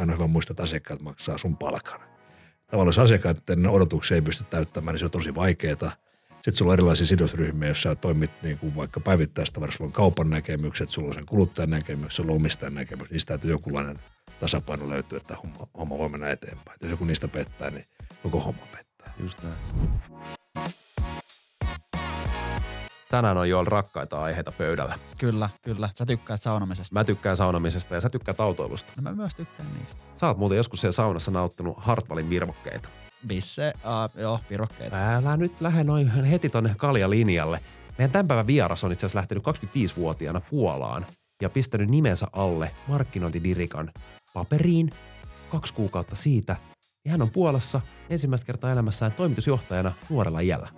että aina hyvä muistaa, että asiakkaat maksaa sun palkan. Tavallaan jos asiakkaiden odotuksia ei pysty täyttämään, niin se on tosi vaikeaa. Sitten sulla on erilaisia sidosryhmiä, jos sä toimit niin kuin vaikka päivittäistä, sulla on kaupan näkemykset, sulla on sen kuluttajan näkemys, sulla on omistajan näkemys. Niistä täytyy jonkunlainen tasapaino löytyä, että homma, homma voi mennä eteenpäin. Jos joku niistä pettää, niin koko homma pettää. Just näin. Tänään on jo rakkaita aiheita pöydällä. Kyllä, kyllä. Sä tykkäät saunomisesta. Mä tykkään saunomisesta ja sä tykkäät autoilusta. No mä myös tykkään niistä. Sä oot muuten joskus siellä saunassa nauttinut Hartwallin virvokkeita. Bisse, uh, joo, virokkeita. Älä nyt lähde noin heti tonne kaljalinjalle. Meidän tämän päivän vieras on itse asiassa lähtenyt 25-vuotiaana Puolaan ja pistänyt nimensä alle markkinointidirikan paperiin kaksi kuukautta siitä. Ja hän on Puolassa ensimmäistä kertaa elämässään toimitusjohtajana nuorella iällä.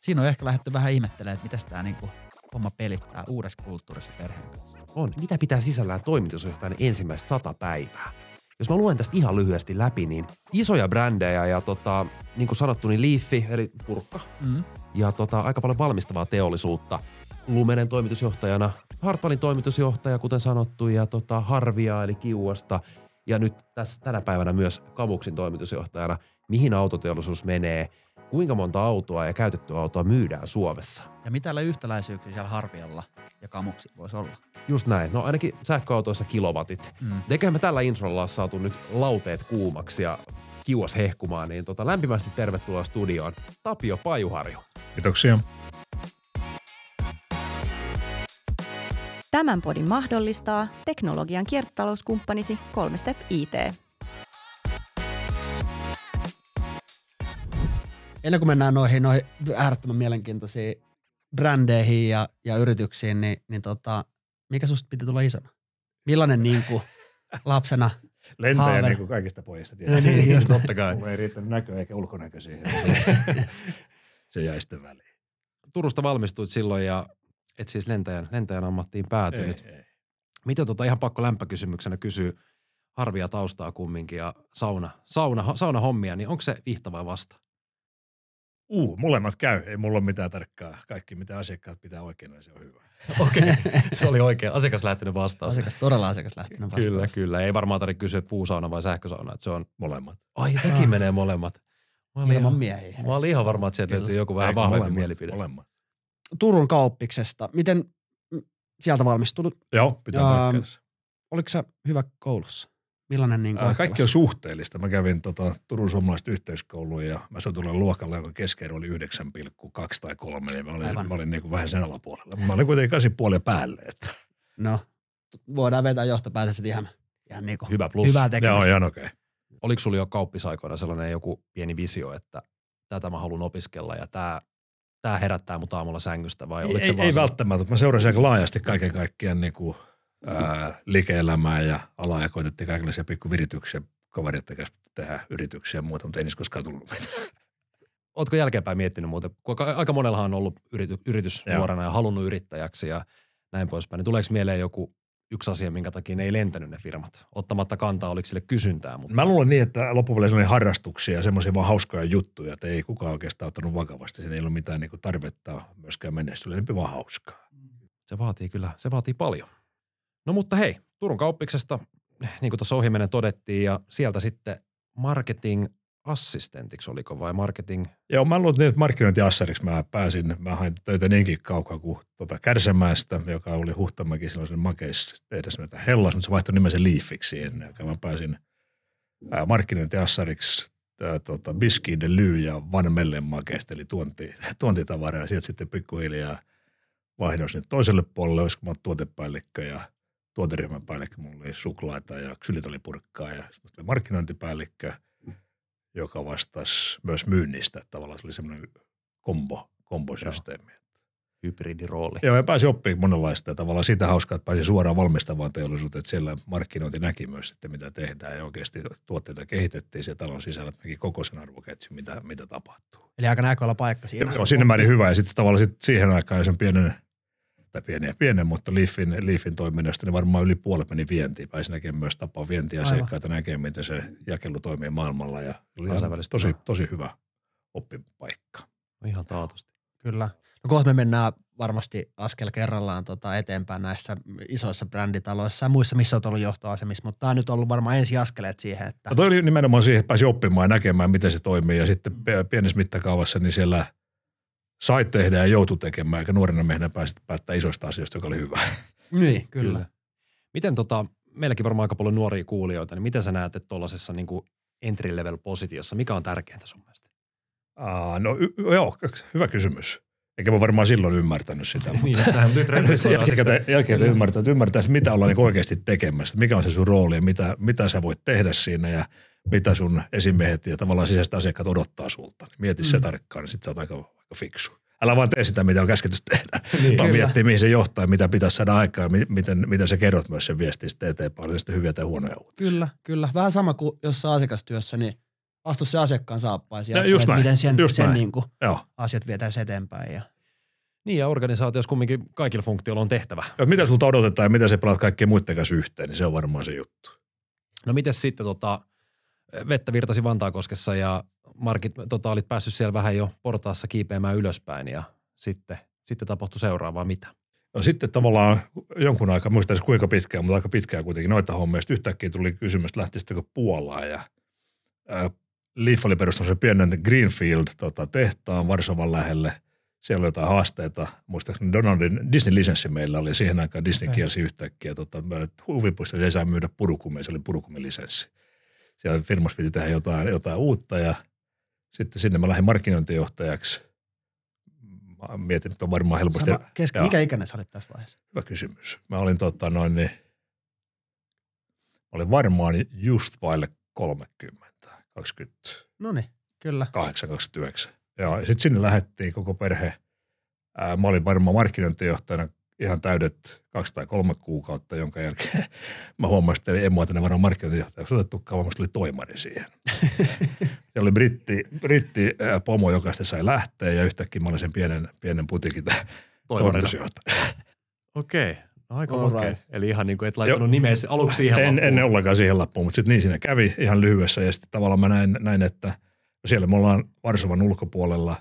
Siinä on ehkä lähdetty vähän ihmettelemään, että miten tämä niinku homma pelittää uudessa kulttuurissa perheen kanssa. On. Mitä pitää sisällään toimitusjohtajan ensimmäistä sata päivää? Jos mä luen tästä ihan lyhyesti läpi, niin isoja brändejä ja tota, niin kuin sanottu, niin Leafy, eli purkka, Mm. ja tota, aika paljon valmistavaa teollisuutta. Lumenen toimitusjohtajana, Hartwallin toimitusjohtaja, kuten sanottu, ja tota, Harvia, eli Kiuasta, ja nyt tässä tänä päivänä myös Kamuksin toimitusjohtajana, mihin autoteollisuus menee, kuinka monta autoa ja käytettyä autoa myydään Suomessa. Ja mitä yhtäläisyyksiä siellä Harvialla ja Kamuksi voisi olla? Just näin. No ainakin sähköautoissa kilowatit. Mm. Eiköhän me tällä introlla ole saatu nyt lauteet kuumaksi ja kiuas hehkumaan, niin tota, lämpimästi tervetuloa studioon Tapio Pajuharju. Kiitoksia. Tämän podin mahdollistaa teknologian kiertotalouskumppanisi 3Step IT. Ennen kuin mennään noihin, noihin äärettömän mielenkiintoisiin brändeihin ja, ja yrityksiin, niin, niin tota, mikä susta piti tulla isona? Millainen niin kuin, lapsena? Lentäjä Haaver. niin kuin kaikista pojista tietysti. niin, just totta kai. Mulla ei riittänyt näkö eikä ulkonäkö siihen. Se, jäi sitten väliin. Turusta valmistuit silloin ja et siis lentäjän, lentäjän ammattiin päätynyt. Ei, ei. Miten tota ihan pakko lämpökysymyksenä kysyy harvia taustaa kumminkin ja sauna, sauna, sauna hommia, niin onko se vihta vai vasta? Uh, molemmat käy. Ei mulla ole mitään tarkkaa. Kaikki mitä asiakkaat pitää oikein, niin se on hyvä. Okei, okay. se oli oikein asiakaslähtöinen vastaus. Asiakas, todella asiakaslähtöinen vastaus. Kyllä, kyllä. Ei varmaan tarvitse kysyä puusauna vai sähkösauna, että se on, Molemmat. ai sekin menee molemmat. Mä olin, Ilman ihan, miehiä. mä olin ihan varma, että sieltä löytyy joku vähän Ei, vahvempi molemmat, mielipide. Molemmat. Turun kauppiksesta. Miten sieltä valmistunut? Joo, pitää Ja- paikkansa. Oliko se hyvä koulussa? Millainen niin Ää, Kaikki on suhteellista. Mä kävin tota, Turun suomalaista yhteiskouluun ja mä satuin tulla luokalla, joka keskiarvo oli 9,2 tai 3, niin mä olin, Aivan. mä olin niin kuin vähän sen alapuolella. Mä olin kuitenkin 8,5 päälle. Että. No, voidaan vetää johtopäätökset ihan, ihan niin kuin Hyvä plus. hyvää Joo, tekemistä. ihan okei. Okay. Oliko sulla jo kauppisaikoina sellainen joku pieni visio, että tätä mä haluan opiskella ja tämä, tämä herättää mut aamulla sängystä vai oliko Ei, se ei, vaan ei sellaista- välttämättä. Mä seurasin aika laajasti kaiken kaikkiaan niin kuin, ää, liike-elämää ja alaa ja koitettiin kaikenlaisia pikkuvirityksiä kanssa tehdä yrityksiä ja muuta, mutta ei niistä koskaan tullut mitään. Ootko jälkeenpäin miettinyt muuten, kun aika- monellahan on ollut yrity, yritys nuorena ja halunnut yrittäjäksi ja näin poispäin, niin tuleeko mieleen joku yksi asia, minkä takia ne ei lentänyt ne firmat, ottamatta kantaa, oliko sille kysyntää, mutta Mä luulen niin, että loppupeleissä oli harrastuksia ja semmoisia vaan hauskoja juttuja, että ei kukaan oikeastaan ottanut vakavasti. Siinä ei ollut mitään niin kuin tarvetta myöskään oli enemmän vaan hauskaa. se vaatii kyllä, se vaatii paljon. No mutta hei, Turun kauppiksesta, niin kuin tuossa ohimennen todettiin, ja sieltä sitten marketing assistentiksi oliko vai marketing, Joo, mä luulen, että markkinointiassariksi mä pääsin. Mä hain töitä niinkin kaukaa kuin tuota Kärsämäestä, joka oli Huhtamäki silloin makeis tehdas näitä Hellas, mutta se vaihtoi nimensä Leafiksi ennen. Mä pääsin ää, markkinointiassariksi tää, tota, Biski de Ly ja Van Mellen makeista, eli tuonti, tuontitavaraa. Sieltä sitten pikkuhiljaa vaihdoin sinne toiselle puolelle, olisiko mä tuotepäällikkö ja tuoteryhmän päällikkö. Mulla oli suklaata ja ksylitolipurkkaa ja sitten oli markkinointipäällikkö, joka vastasi myös myynnistä. Että Tavallaan se oli semmoinen kombo, kombosysteemi. hybridirooli. Joo, ja pääsi oppimaan monenlaista ja tavallaan siitä hauskaa, että pääsi suoraan valmistavaan teollisuuteen, että siellä markkinointi näki myös sitten, mitä tehdään ja oikeasti tuotteita kehitettiin siellä talon sisällä, että näki koko sen arvoketjun, mitä, mitä tapahtuu. Eli aika näköala paikka siinä. Joo, sinne määrin hyvä ja sitten tavallaan sit siihen aikaan sen pienen, tai pienen pienen, mutta Leafin, Leafin toiminnasta, niin varmaan yli puolet meni vientiin. Pääsi näkemään myös tapaa vientiasiakkaita, näkemään, miten se jakelu toimii maailmalla ja oli tosi, hyvä. tosi hyvä oppipaikka. No Ihan taatusti. Kyllä. No kohta me mennään varmasti askel kerrallaan tota eteenpäin näissä isoissa bränditaloissa ja muissa, missä olet ollut johtoasemissa, mutta tämä on nyt ollut varmaan ensi askeleet siihen, että No toi oli nimenomaan siihen, että pääsi oppimaan ja näkemään, miten se toimii. Ja sitten pienessä mittakaavassa, niin siellä sai tehdä ja joutui tekemään, eikä nuorena miehenä pääsi päättää isoista asioista, joka oli hyvä. niin, kyllä. Miten tota, meilläkin varmaan aika paljon nuoria kuulijoita, niin miten sä näet, että tuollaisessa niin entry level positiossa, mikä on tärkeintä sun mielestä? Aa, no y- joo, hyvä kysymys. Eikä mä varmaan silloin ymmärtänyt sitä. mutta- Niin, sitten. jälkikäteen, jälkikäteen ymmärtää, että ymmärtäisi, mitä ollaan niin oikeasti tekemässä, mikä on se sun rooli ja mitä, mitä sä voit tehdä siinä ja mitä sun esimiehet ja tavallaan sisäiset asiakkaat odottaa sulta. Mieti se Mm. tarkkaan, niin sit sä oot aika fiksu. Älä vaan tee sitä, mitä on käsketty tehdä, Niin. vaan miettii, mihin se johtaa ja mitä pitäisi saada aikaa ja mi- miten, miten sä kerrot myös sen viestin sitten eteenpäin, oli sitten hyviä tai huonoja uutisia. Kyllä, kyllä. Vähän sama kuin jossain asiakastyössä, niin astu se asiakkaan saappaisiin ja Ja just että näin, miten sen, just sen näin. niin kuin Joo. asiat vietäisiin eteenpäin. Ja. Niin ja organisaatiossa kumminkin kaikilla funktioilla on tehtävä. Ja mitä sulta odotetaan ja mitä sä pelaat kaikkien muiden kanssa yhteen, niin se on varmaan se juttu. No miten sitten tota, vettä virtasi Vantaakoskessa ja Markit, tota, olit päässyt siellä vähän jo portaassa kiipeämään ylöspäin ja sitten, sitten tapahtui seuraavaa mitä? No sitten tavallaan jonkun aikaa, muistan edes kuinka pitkään, mutta aika pitkään kuitenkin noita hommia. Sitten yhtäkkiä tuli kysymys, että lähtisittekö Puolaan ja ää, Leaf oli perustanut sen pienen Greenfield tota, tehtaan Varsovan lähelle. Siellä oli jotain haasteita. Muistaakseni Donaldin Disney-lisenssi meillä oli. Siihen aikaan Disney kielsi yhtäkkiä. Tota, huvipuistossa ei saa myydä purukumia, se oli purukumilisenssi. Siellä firmassa piti tehdä jotain, jotain uutta ja sitten sinne mä lähdin markkinointijohtajaksi. Mä mietin, että on varmaan helposti Sama, keski, mikä ikäinen sä olit tässä vaiheessa? Hyvä kysymys. Mä olin tota noin, niin, olin varmaan just vaille 30, 28, No niin, kyllä. 29. Joo, ja sitten sinne lähdettiin koko perhe. Mä olin varmaan markkinointijohtajana ihan täydet kaksi tai kolme kuukautta, jonka jälkeen mä huomasin, että en mua tänne varmaan markkinointijohtajaksi otettukaan, vaan tuli toimari siihen. ja oli britti, britti pomo, joka sitten sai lähteä ja yhtäkkiä mä olin sen pienen, pienen putikin toimitusjohtaja. Okei, no aika All right. Eli ihan niin kuin et laittanut Joo. nimeä aluksi siihen En, lappuun. en ollenkaan siihen lappuun, mutta sitten niin siinä kävi ihan lyhyessä ja sitten tavallaan mä näin, näin, että siellä me ollaan Varsovan ulkopuolella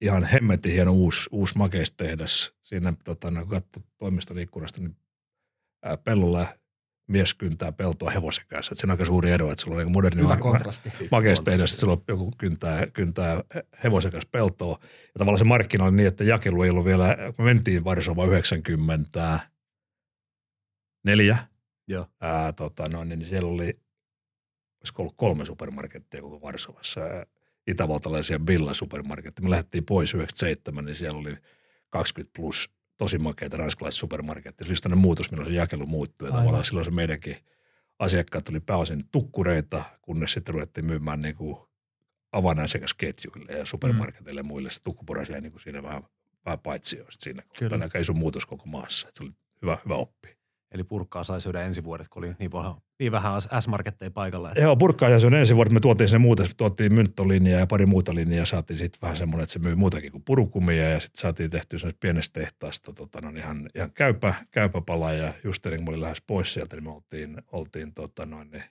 ihan hemmetin hieno uusi, uusi makeistehdas. Siinä tota, no, kun katsoi toimiston ikkunasta, niin ää, pellolla mies kyntää peltoa hevosen kanssa. Et siinä on aika suuri ero, että sulla on niin moderni Hyvä ma- kontrasti. makeistehdas, että sulla on joku kyntää, kyntää hevosen kanssa peltoa. Ja tavallaan se markkina oli niin, että jakelu ei ollut vielä, kun me mentiin Varsova 94, Joo. ää, tota, no, niin siellä oli, olisiko ollut kolme supermarkettia koko Varsovassa, itävaltalaisia Billa supermarketteja. Me lähdettiin pois 97, niin siellä oli 20 plus tosi makeita ranskalaiset supermarketteja. Se oli just tämmöinen muutos, milloin se jakelu muuttui. Ja Aivan. tavallaan silloin se meidänkin asiakkaat tuli pääosin tukkureita, kunnes sitten ruvettiin myymään niin kuin avainasiakasketjuille ja supermarketeille ja muille. Se tukkuporas jäi niin kuin siinä vähän, vähän paitsioista siinä. Kyllä. Kyllä. Aika iso muutos koko maassa. Se oli hyvä, hyvä oppi. Eli purkkaa sai syödä ensi vuodet, kun oli niin, paljon, niin vähän S-marketteja paikalla. Että Joo, purkkaa se on ensi vuodet. Me tuotiin sinne muuta, tuotiin mynttolinjaa ja pari muuta linjaa. Saatiin sitten vähän semmoinen, että se myy muutakin kuin purukumia ja sitten saatiin tehtyä semmoisesta pienestä tehtaasta tota, no, ihan, ihan käypä, käypä pala ja just ennen kuin mä olin lähes pois sieltä, niin me oltiin, oltiin tota, noin, niin,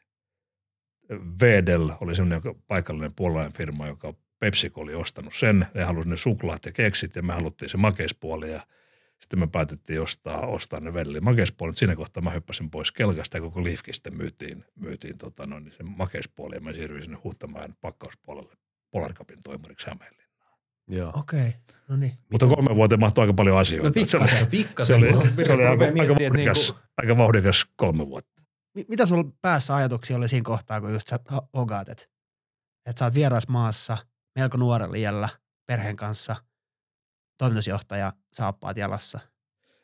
Vedel oli semmoinen paikallinen puolalainen firma, joka PepsiCo oli ostanut sen. Ne halusi ne suklaat ja keksit ja me haluttiin se makeispuoli ja sitten me päätettiin ostaa, ostaa ne Vedelin makeispuolet. Siinä kohtaa mä hyppäsin pois kelkasta ja koko Liifki sitten myytiin, myytiin tota noin, niin sen makeispuoli ja mä siirryin sinne Huhtamäen pakkauspuolelle Polarcapin toimariksi Hämeenlinnaan. Joo. Okei, no niin. Mutta kolme vuoteen mahtui aika paljon asioita. No se oli, pikkasen. Pikkasen. se oli, se oli aika, aika, että vauhdikas, niinku- aika vauhdikas kolme vuotta. Mi- Mitä sulla päässä ajatuksia oli siinä kohtaa, kun just sä ho- hogaat, että et sä oot vieras maassa, melko nuorella iällä, perheen kanssa, toimitusjohtaja, saappaat jalassa.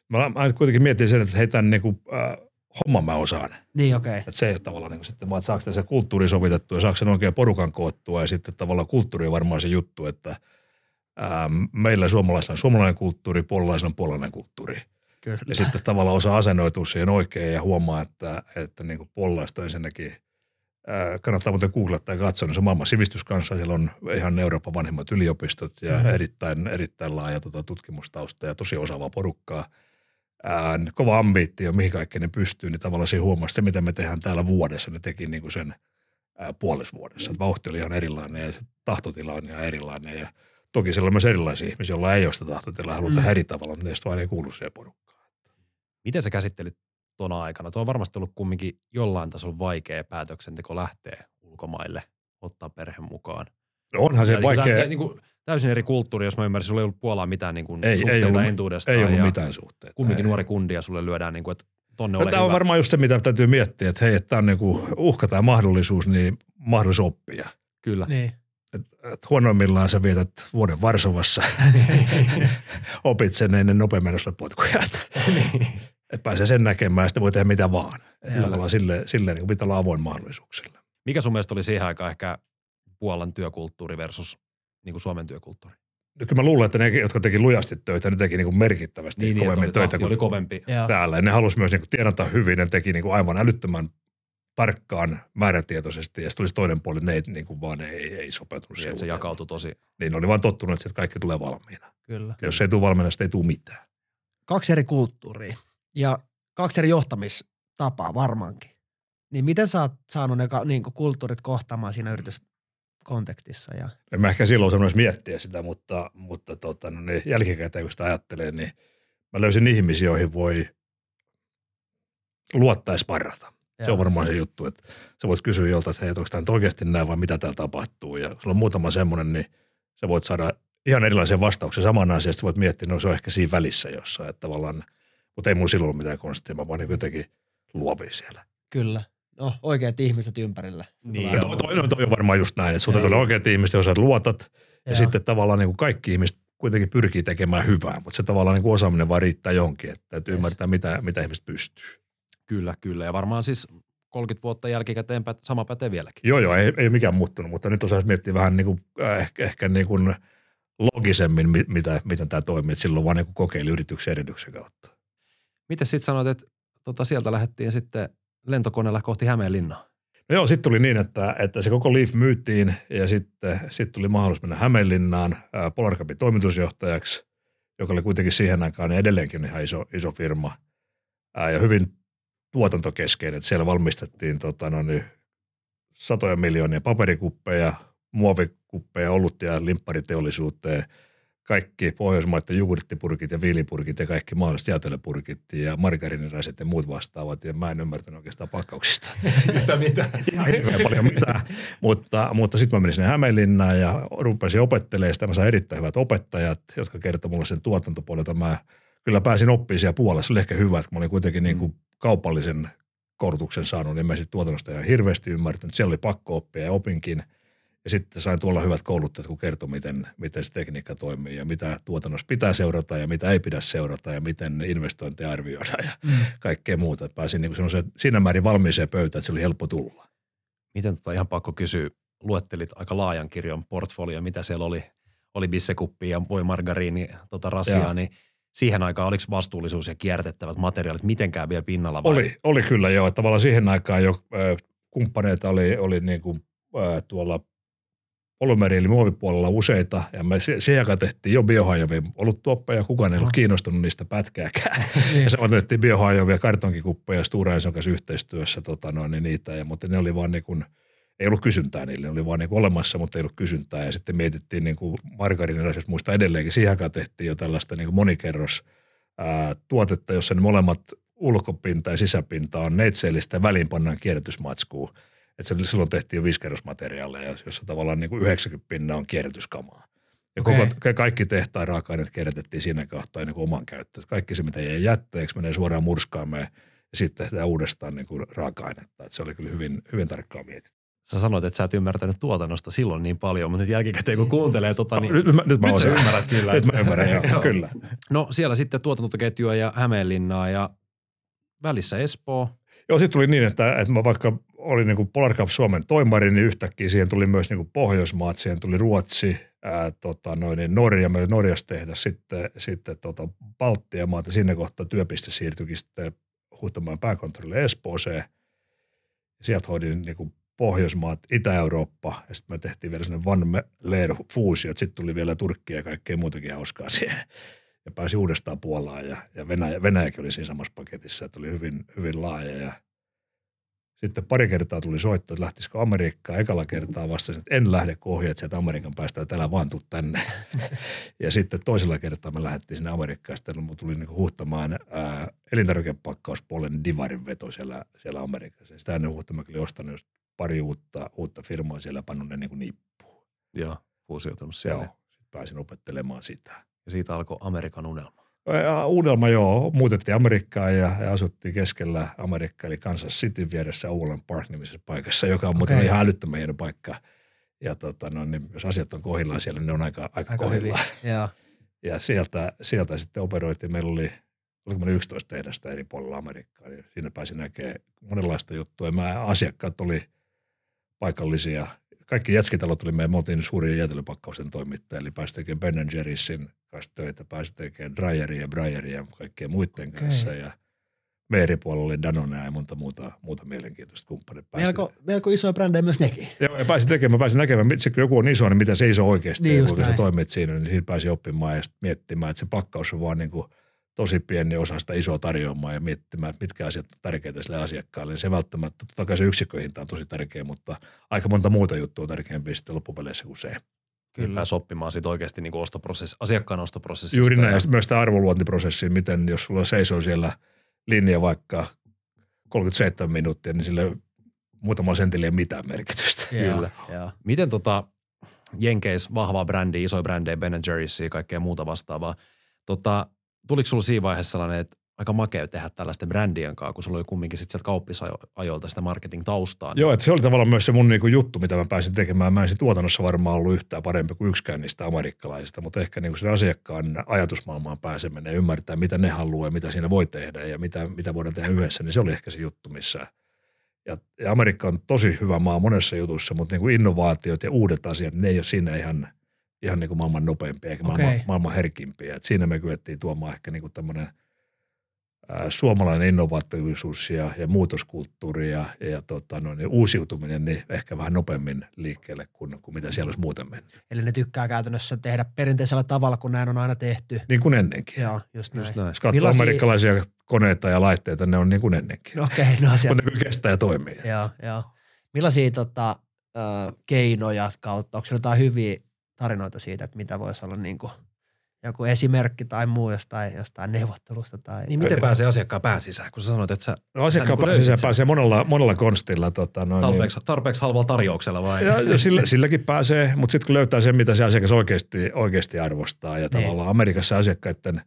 Mä, mä kuitenkin mietin sen, että hei tämän niin kuin, äh, homman mä osaan. Niin okei. Että se ei ole tavallaan niin kuin sitten vaan, että saako tässä kulttuuri sovitettua ja saako sen oikein porukan koottua ja sitten tavallaan kulttuuri on varmaan se juttu, että ähm, meillä suomalaisilla on suomalainen kulttuuri, puolalaisilla on puolalainen kulttuuri. Kyllä. Ja sitten tavallaan osaa asennoitua siihen oikein ja huomaa, että, että niin kuin puolalaiset on ensinnäkin, kannattaa muuten googlettaa ja katsoa, niin se on maailman sivistyskanssa, siellä on ihan Euroopan vanhimmat yliopistot ja Mhm. mm. erittäin, erittäin laaja tota, tutkimustausta ja tosi osaavaa porukkaa. Ää, kova ambiittio, mihin kaikkeen ne pystyy, niin tavallaan se huomaa se, mitä me tehdään täällä vuodessa, ne teki niin kuin sen ää, puolesvuodessa. Et vauhti oli ihan erilainen ja se tahtotila on ihan erilainen ja toki siellä on myös erilaisia ihmisiä, joilla ei ole sitä tahtotilaa ja haluaa Mm. tehdä eri tavalla, mutta ne vaan ei kuulu siihen porukkaan. Miten sä käsittelit tuona aikana? Tuo on varmasti ollut kumminkin jollain tasolla vaikea päätöksenteko lähteä ulkomaille, ottaa perhe mukaan. No onhan se Ja niin kuin vaikea, Niin kuin täysin eri kulttuuri, jos mä ymmärsin, sulla ei ollut Puolaan mitään niin kuin Ei- ei suhteita ollut- entuudestaan. ei ollut ja mitään suhteita. Kumminkin Ei. nuori kundi ja sulle lyödään, niin kuin, että tonne No, ole tämä on hyvä. varmaan just se, mitä täytyy miettiä, että hei, että tämä on niinku uhka tai mahdollisuus, niin mahdollisuus oppia. Kyllä. Niin. Et, et huonoimmillaan sä vietät vuoden Varsovassa, opit sen ennen nopeammin potkuja. Niin. Et pääsee sen näkemään ja sitten voi tehdä mitä vaan. Et Kyllä. tavallaan sille, sille niin pitää olla avoin mahdollisuuksille. Mikä sun mielestä oli siihen aikaan ehkä Puolan työkulttuuri versus niin kuin Suomen työkulttuuri? Nyt kyllä mä luulen, että ne, jotka teki lujasti töitä, ne teki niin merkittävästi niin, että kovemmin oli, töitä kuin oli kovempi. Täällä. Ja ne halusi myös niin tienata hyvin, ne teki niin aivan älyttömän tarkkaan määrätietoisesti ja sitten olisi toinen puoli, että ne ei, niin kuin vaan ei, ei sopeutunut Niin, että se uuteen. jakautui tosi. Niin ne oli vaan tottunut, että kaikki tulee valmiina. Kyllä. Ja jos ei tule valmiina, sitten ei tule mitään. Kaksi eri kulttuuria ja kaksi eri johtamistapaa varmaankin. Niin miten sä oot saanut ne niin kulttuurit kohtaamaan siinä yrityskontekstissa? Ja... En mä ehkä silloin sanoisi miettiä sitä, mutta, mutta tota, no niin jälkikäteen kun sitä ajattelee, niin mä löysin ihmisiä, joihin voi luottaa ja sparrata. Se on varmaan se juttu, että sä voit kysyä jolta, että hei, onko tämä nyt oikeasti näin vai mitä täällä tapahtuu. Ja sulla on muutama semmoinen, niin sä voit saada ihan erilaisia vastauksia saman asiasta. Voit miettiä, no se on ehkä siinä välissä jossain, että tavallaan, mutta ei mun silloin ollut mitään konstia, mä vaan niin jotenkin luovin siellä. Kyllä. No, oikeat ihmiset ympärillä. Niin, Ja joo. toi, toi, no, toi on varmaan just näin, että sulta tulee oikeat ihmiset, jos sä luotat, ja Joo. sitten tavallaan niin kuin kaikki ihmiset kuitenkin pyrkii tekemään hyvää, mutta se tavallaan niin kuin osaaminen vaan riittää johonkin, että täytyy Yes. ymmärtää, mitä, mitä ihmiset pystyy. Kyllä, kyllä. Ja varmaan siis 30 vuotta jälkikäteen sama pätee vieläkin. Joo, joo, ei, ei mikään muuttunut, mutta nyt osaisi miettiä vähän niin kuin, äh, ehkä, ehkä niin kuin logisemmin, mi- mitä, miten tämä toimii, että silloin vaan niin kuin kokeili yrityksen erityksen kautta. Miten sitten sanoit, että tota, sieltä lähdettiin sitten lentokoneella kohti Hämeenlinnaa? No joo, sitten tuli niin, että, että se koko Leaf myytiin ja sitten sit tuli mahdollisuus mennä Hämeenlinnaan ää, Polar Cupin toimitusjohtajaksi, joka oli kuitenkin siihen aikaan niin edelleenkin ihan iso, iso firma ää, ja hyvin tuotantokeskeinen. Että siellä valmistettiin tota, no niin, satoja miljoonia paperikuppeja, muovikuppeja, olut- ja limppariteollisuuteen, kaikki Pohjoismaiden jogurttipurkit ja viilipurkit ja kaikki mahdolliset jäätelöpurkit ja margariniraset ja muut vastaavat. Ja mä en ymmärtänyt oikeastaan pakkauksista yhtä mitään. Ihan hirveän paljon mitään. mutta mutta sitten mä menin sinne Hämeenlinnaan ja rupesin opettelemaan sitä. Mä sain erittäin hyvät opettajat, jotka kertoi mulle sen tuotantopuolelta. Mä kyllä pääsin oppimaan siellä puolella. Se oli ehkä hyvä, että mä olin kuitenkin niin kuin kaupallisen koulutuksen saanut, niin mä sitten tuotannosta ihan hirveästi ymmärtänyt. Siellä oli pakko oppia ja opinkin. Ja sitten sain tuolla hyvät kouluttajat, kun kertoi, miten, miten se tekniikka toimii ja mitä tuotannossa pitää seurata ja mitä ei pidä seurata ja miten investointeja arvioidaan ja Mm. kaikkea muuta. Pääsin niin kuin siinä määrin valmiiseen pöytään, että se oli helppo tulla. Miten tota ihan pakko kysyä, luettelit aika laajan kirjon portfolio, mitä siellä oli, oli bissekuppi ja voi margariini tota rasiaa, Joo. niin siihen aikaan oliko vastuullisuus ja kierrätettävät materiaalit mitenkään vielä pinnalla vai? Oli, oli kyllä joo. Että Tavallaan siihen aikaan jo ö, kumppaneita oli, oli niin kuin, ö, tuolla polymeri- eli muovipuolella useita, ja me se- siihen aikaan tehtiin jo biohajoavia oluttuoppeja, kukaan ei ollut kiinnostunut niistä pätkääkään. ja se otettiin biohajoavia kartonkikuppeja Stura Enson kanssa yhteistyössä tota noin, niin niitä, ja, mutta ne oli vaan niin kuin, ei ollut kysyntää niille, ne oli vaan niin kuin olemassa, mutta ei ollut kysyntää. Ja sitten mietittiin niin kuin margariniraisesta muista edelleenkin, siihen aikaan tehtiin jo tällaista niin kuin monikerros ää, tuotetta, jossa ne molemmat ulkopinta ja sisäpinta on neitseellistä ja väliin pannaan kierrätysmatskuun. Että se, silloin tehtiin jo viisikerrosmateriaaleja, jossa tavallaan niin kuin 90 pinna on kierrätyskamaa. Ja Okei. koko, ka- kaikki tehtaan raaka-aineet kierrätettiin siinä kohtaa niin kuin oman käyttöön. Kaikki se, mitä jäi jätteeksi, menee suoraan murskaameen ja sitten tehdään uudestaan niin kuin raaka-ainetta. Että se oli kyllä hyvin, hyvin tarkkaan mietitty. Sä sanoit, että sä et ymmärtänyt tuotannosta silloin niin paljon, mutta nyt jälkikäteen kun kuuntelee tota, niin Nyt, nyt, nyt mä nyt sä ymmärrät kyllä. Nyt mä ymmärrän, joo, Joo. kyllä. No siellä sitten tuotantoketjua ja Hämeenlinnaa ja välissä Espoo. Joo, sitten tuli niin, että, että mä vaikka olin niin kuin Polar Cup Suomen toimari, niin yhtäkkiä siihen tuli myös niin kuin Pohjoismaat, siihen tuli Ruotsi, ää, tota, noin, niin Norja, meillä oli Norjassa tehdä sitten, sitten tota, Baltian maata, sinne kohtaa työpiste siirtyikin sitten Huhtamaan pääkonttorille Espooseen. Sieltä hoidin niin kuin Pohjoismaat, Itä-Eurooppa, ja sitten me tehtiin vielä sellainen Van Leer fuusio, että sitten tuli vielä Turkkia ja kaikkea muutakin hauskaa siihen. Ja pääsi uudestaan Puolaan ja, ja Venäjä, Venäjäkin oli siinä samassa paketissa, että oli hyvin, hyvin laaja ja Sitten pari kertaa tuli soitto, että lähtisikö Amerikkaan. Ekalla kertaa vastasin, että en lähde, kun ohjeet sieltä Amerikan päästä, että älä vaan tuu tänne. ja sitten toisella kertaa me lähdettiin sinne Amerikkaan. Sitten mun tuli niinku huhtamaan ää, elintarvikepakkauspuolen divarin veto siellä, siellä Amerikassa. Ja sitä ennen huhtamaan oli ostanut just pari uutta, uutta firmaa siellä ja pannut ne niinku nippuun. Joo, fuusioitunut siellä. Joo, sitten pääsin opettelemaan sitä. Ja siitä alkoi Amerikan unelma. Ja Unelma joo, muutettiin Amerikkaan ja, ja asuttiin keskellä Amerikkaa, eli Kansas City vieressä Overland Park nimisessä paikassa, joka on muuten Okei. ihan älyttömän hieno paikka. Ja tota, no, niin jos asiat on kohdillaan siellä, niin ne on aika, aika, Aika hyvin. kohdillaan. Joo. Ja sieltä, sieltä sitten operoitiin, meillä oli, oliko meillä 11 tehdasta eri puolilla Amerikkaa, niin siinä pääsi näkemään monenlaista juttua. Ja mä, asiakkaat oli paikallisia. Kaikki jätskitalot oli meidän, me oltiin suurien jäätelöpakkausten toimittaja, eli pääsi tekemään Ben Jerry'sin kanssa töitä, pääsi tekemään Dryeria ja Bryeria ja kaikkien muiden Okei. kanssa. Ja meeripuolella oli Danone ja monta muuta, muuta mielenkiintoista kumppanit. Pääsi- Melko, melko isoja brändejä myös nekin. Joo, ja pääsin tekemään, pääsin näkemään, se, kun joku on iso, niin mitä se iso oikeasti Niin just kuinka sä toimit siinä, niin siinä pääsi oppimaan ja miettimään, että se pakkaus on vaan niin kuin tosi pieni osa sitä isoa tarjoamaa ja miettimään, että mitkä asiat on tärkeitä sille asiakkaalle. Niin se välttämättä, totta kai se yksikköhinta on tosi tärkeä, mutta aika monta muuta juttua on tärkeämpiä sitten loppupeleissä kuin se. Kyllä. Pääsi oppimaan siitä oikeasti niin ostoprosessi, asiakkaan ostoprosessista. Juuri näin, Ja, ja sitten myös tämä arvoluontiprosessi, miten jos sulla seisoo siellä linja vaikka 37 minuuttia, niin sille muutama sentille ei mitään merkitystä. Kyllä. Joo. Miten tota Jenkeis, vahva brändi, isoja brändejä, Ben Jerry's ja kaikkea muuta vastaavaa. Tota, tuliko sulla siinä vaiheessa sellainen, että aika makea tehdä tällaisten brändien kanssa, kun sulla oli kumminkin sit sieltä kauppisajoilta sitä marketing-taustaa. niin Joo, että se oli tavallaan myös se mun niinku juttu, mitä mä pääsin tekemään. Mä en sit tuotannossa varmaan ollut yhtään parempi kuin yksikään niistä amerikkalaisista, mutta ehkä niinku sen asiakkaan ajatusmaailmaan pääseminen ja ymmärtää, mitä ne haluaa ja mitä siinä voi tehdä ja mitä, mitä voidaan tehdä yhdessä, niin se oli ehkä se juttu, missä ja, ja Amerikka on tosi hyvä maa monessa jutussa, mutta niinku innovaatiot ja uudet asiat, ne ei ole siinä ihan, ihan niinku maailman nopeimpia eikä Okei. maailman, maailman herkimpiä. Et siinä me kyettiin tuomaan ehkä niinku tämmöinen ää, suomalainen innovatiivisuus ja, ja muutoskulttuuri ja, ja tota, no, niin uusiutuminen niin ehkä vähän nopeammin liikkeelle kuin, kuin mitä siellä olisi muuten mennyt. Eli ne tykkää käytännössä tehdä perinteisellä tavalla, kun näin on aina tehty. Niin kuin ennenkin. Joo, just näin. Just näin. Jos katsoo Millaisia- amerikkalaisia koneita ja laitteita, ne on niin kuin ennenkin. No Okei, no asiat. Mutta ne kyllä kestää ja toimii. Joo, joo. Millaisia tota, ö, keinoja kautta, onko jotain hyviä tarinoita siitä, että mitä voisi olla niin kuin joku esimerkki tai muu jostain, jostain neuvottelusta tai... Niin miten pääsee asiakkaan pään sisään, kun sä sanoit, että sä No asiakkaan Sä niin kuin pääsee, monella, monella konstilla. Tota, no, tarpeeksi, tarpeeksi halvalla tarjouksella vai? Ja, ja sillä, silläkin pääsee, mutta sitten kun löytää sen, mitä se asiakas oikeasti, oikeasti arvostaa ja Niin. tavallaan Amerikassa asiakkaiden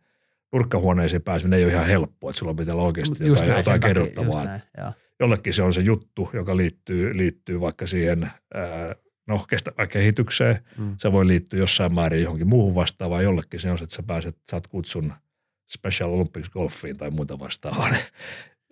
nurkkahuoneisiin pääseminen ei ole ihan helppoa, että sulla pitää olla oikeasti Just jotain, näin, jotain kerrottavaa. just näin, joo. Jollekin se on se juttu, joka liittyy, liittyy vaikka siihen ää, no, kestävään kehitykseen. Mm. Se voi liittyä jossain määrin johonkin muuhun vastaavaan. Jollekin se on se, että sä pääset, saat kutsun Special Olympics golfiin tai muuta vastaavaa.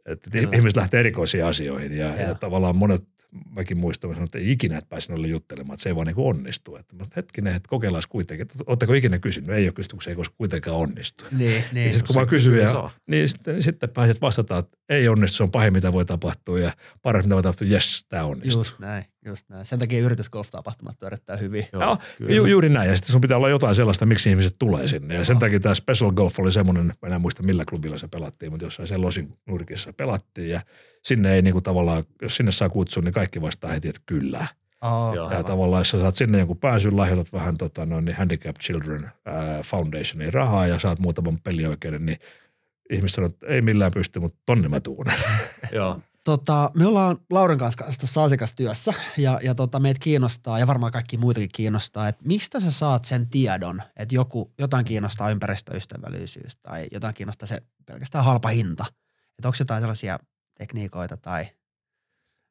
Että ihmiset lähtee erikoisiin asioihin ja, ja. Joo. tavallaan monet, mäkin muistan, mä sanoin, että ei ikinä et pääse noille juttelemaan, että se ei vaan niin onnistu. Että mä, hetkinen, että kokeillaan kuitenkin. Oletteko ikinä kysynyt? Ei ole kysynyt, kun se ei koskaan kuitenkaan onnistu. Niin, Niin, niin. sitten kun mä kysyn, ja, niin sitten, sitten pääset vastata, että ei onnistu, se on pahin, mitä voi tapahtua ja paras, mitä voi tapahtua, jes, tämä onnistuu. Just näin, just näin. Sen takia yritysgolf-tapahtumat on erittäin hyvin. Joo, ju, juuri näin. Ja sitten sun pitää olla jotain sellaista, miksi ihmiset tulee sinne. Ja sen takia tämä Special Golf oli semmoinen, mä en muista millä klubilla se pelattiin, mutta jossain sen Losin nurkissa pelattiin. Ja sinne ei niinku tavallaan, jos sinne saa kutsun, niin kaikki vastaa heti, että kyllä. Oh, Joo. Ja tavallaan, jos sä saat sinne jonkun pääsyn, lahjoitat vähän tota, noin, niin Handicap Children ää, Foundationiin rahaa ja saat muutaman pelioikeuden, niin ihmiset sanoo, että ei millään pysty, mutta tonne mä tuun. Joo. Tota, me ollaan Lauren kanssa tuossa asiakastyössä ja, ja tota, meitä kiinnostaa ja varmaan kaikki muitakin kiinnostaa, että mistä sä saat sen tiedon, että joku, jotain kiinnostaa ympäristöystävällisyys tai jotain kiinnostaa se pelkästään halpa hinta. Että onko jotain sellaisia tekniikoita tai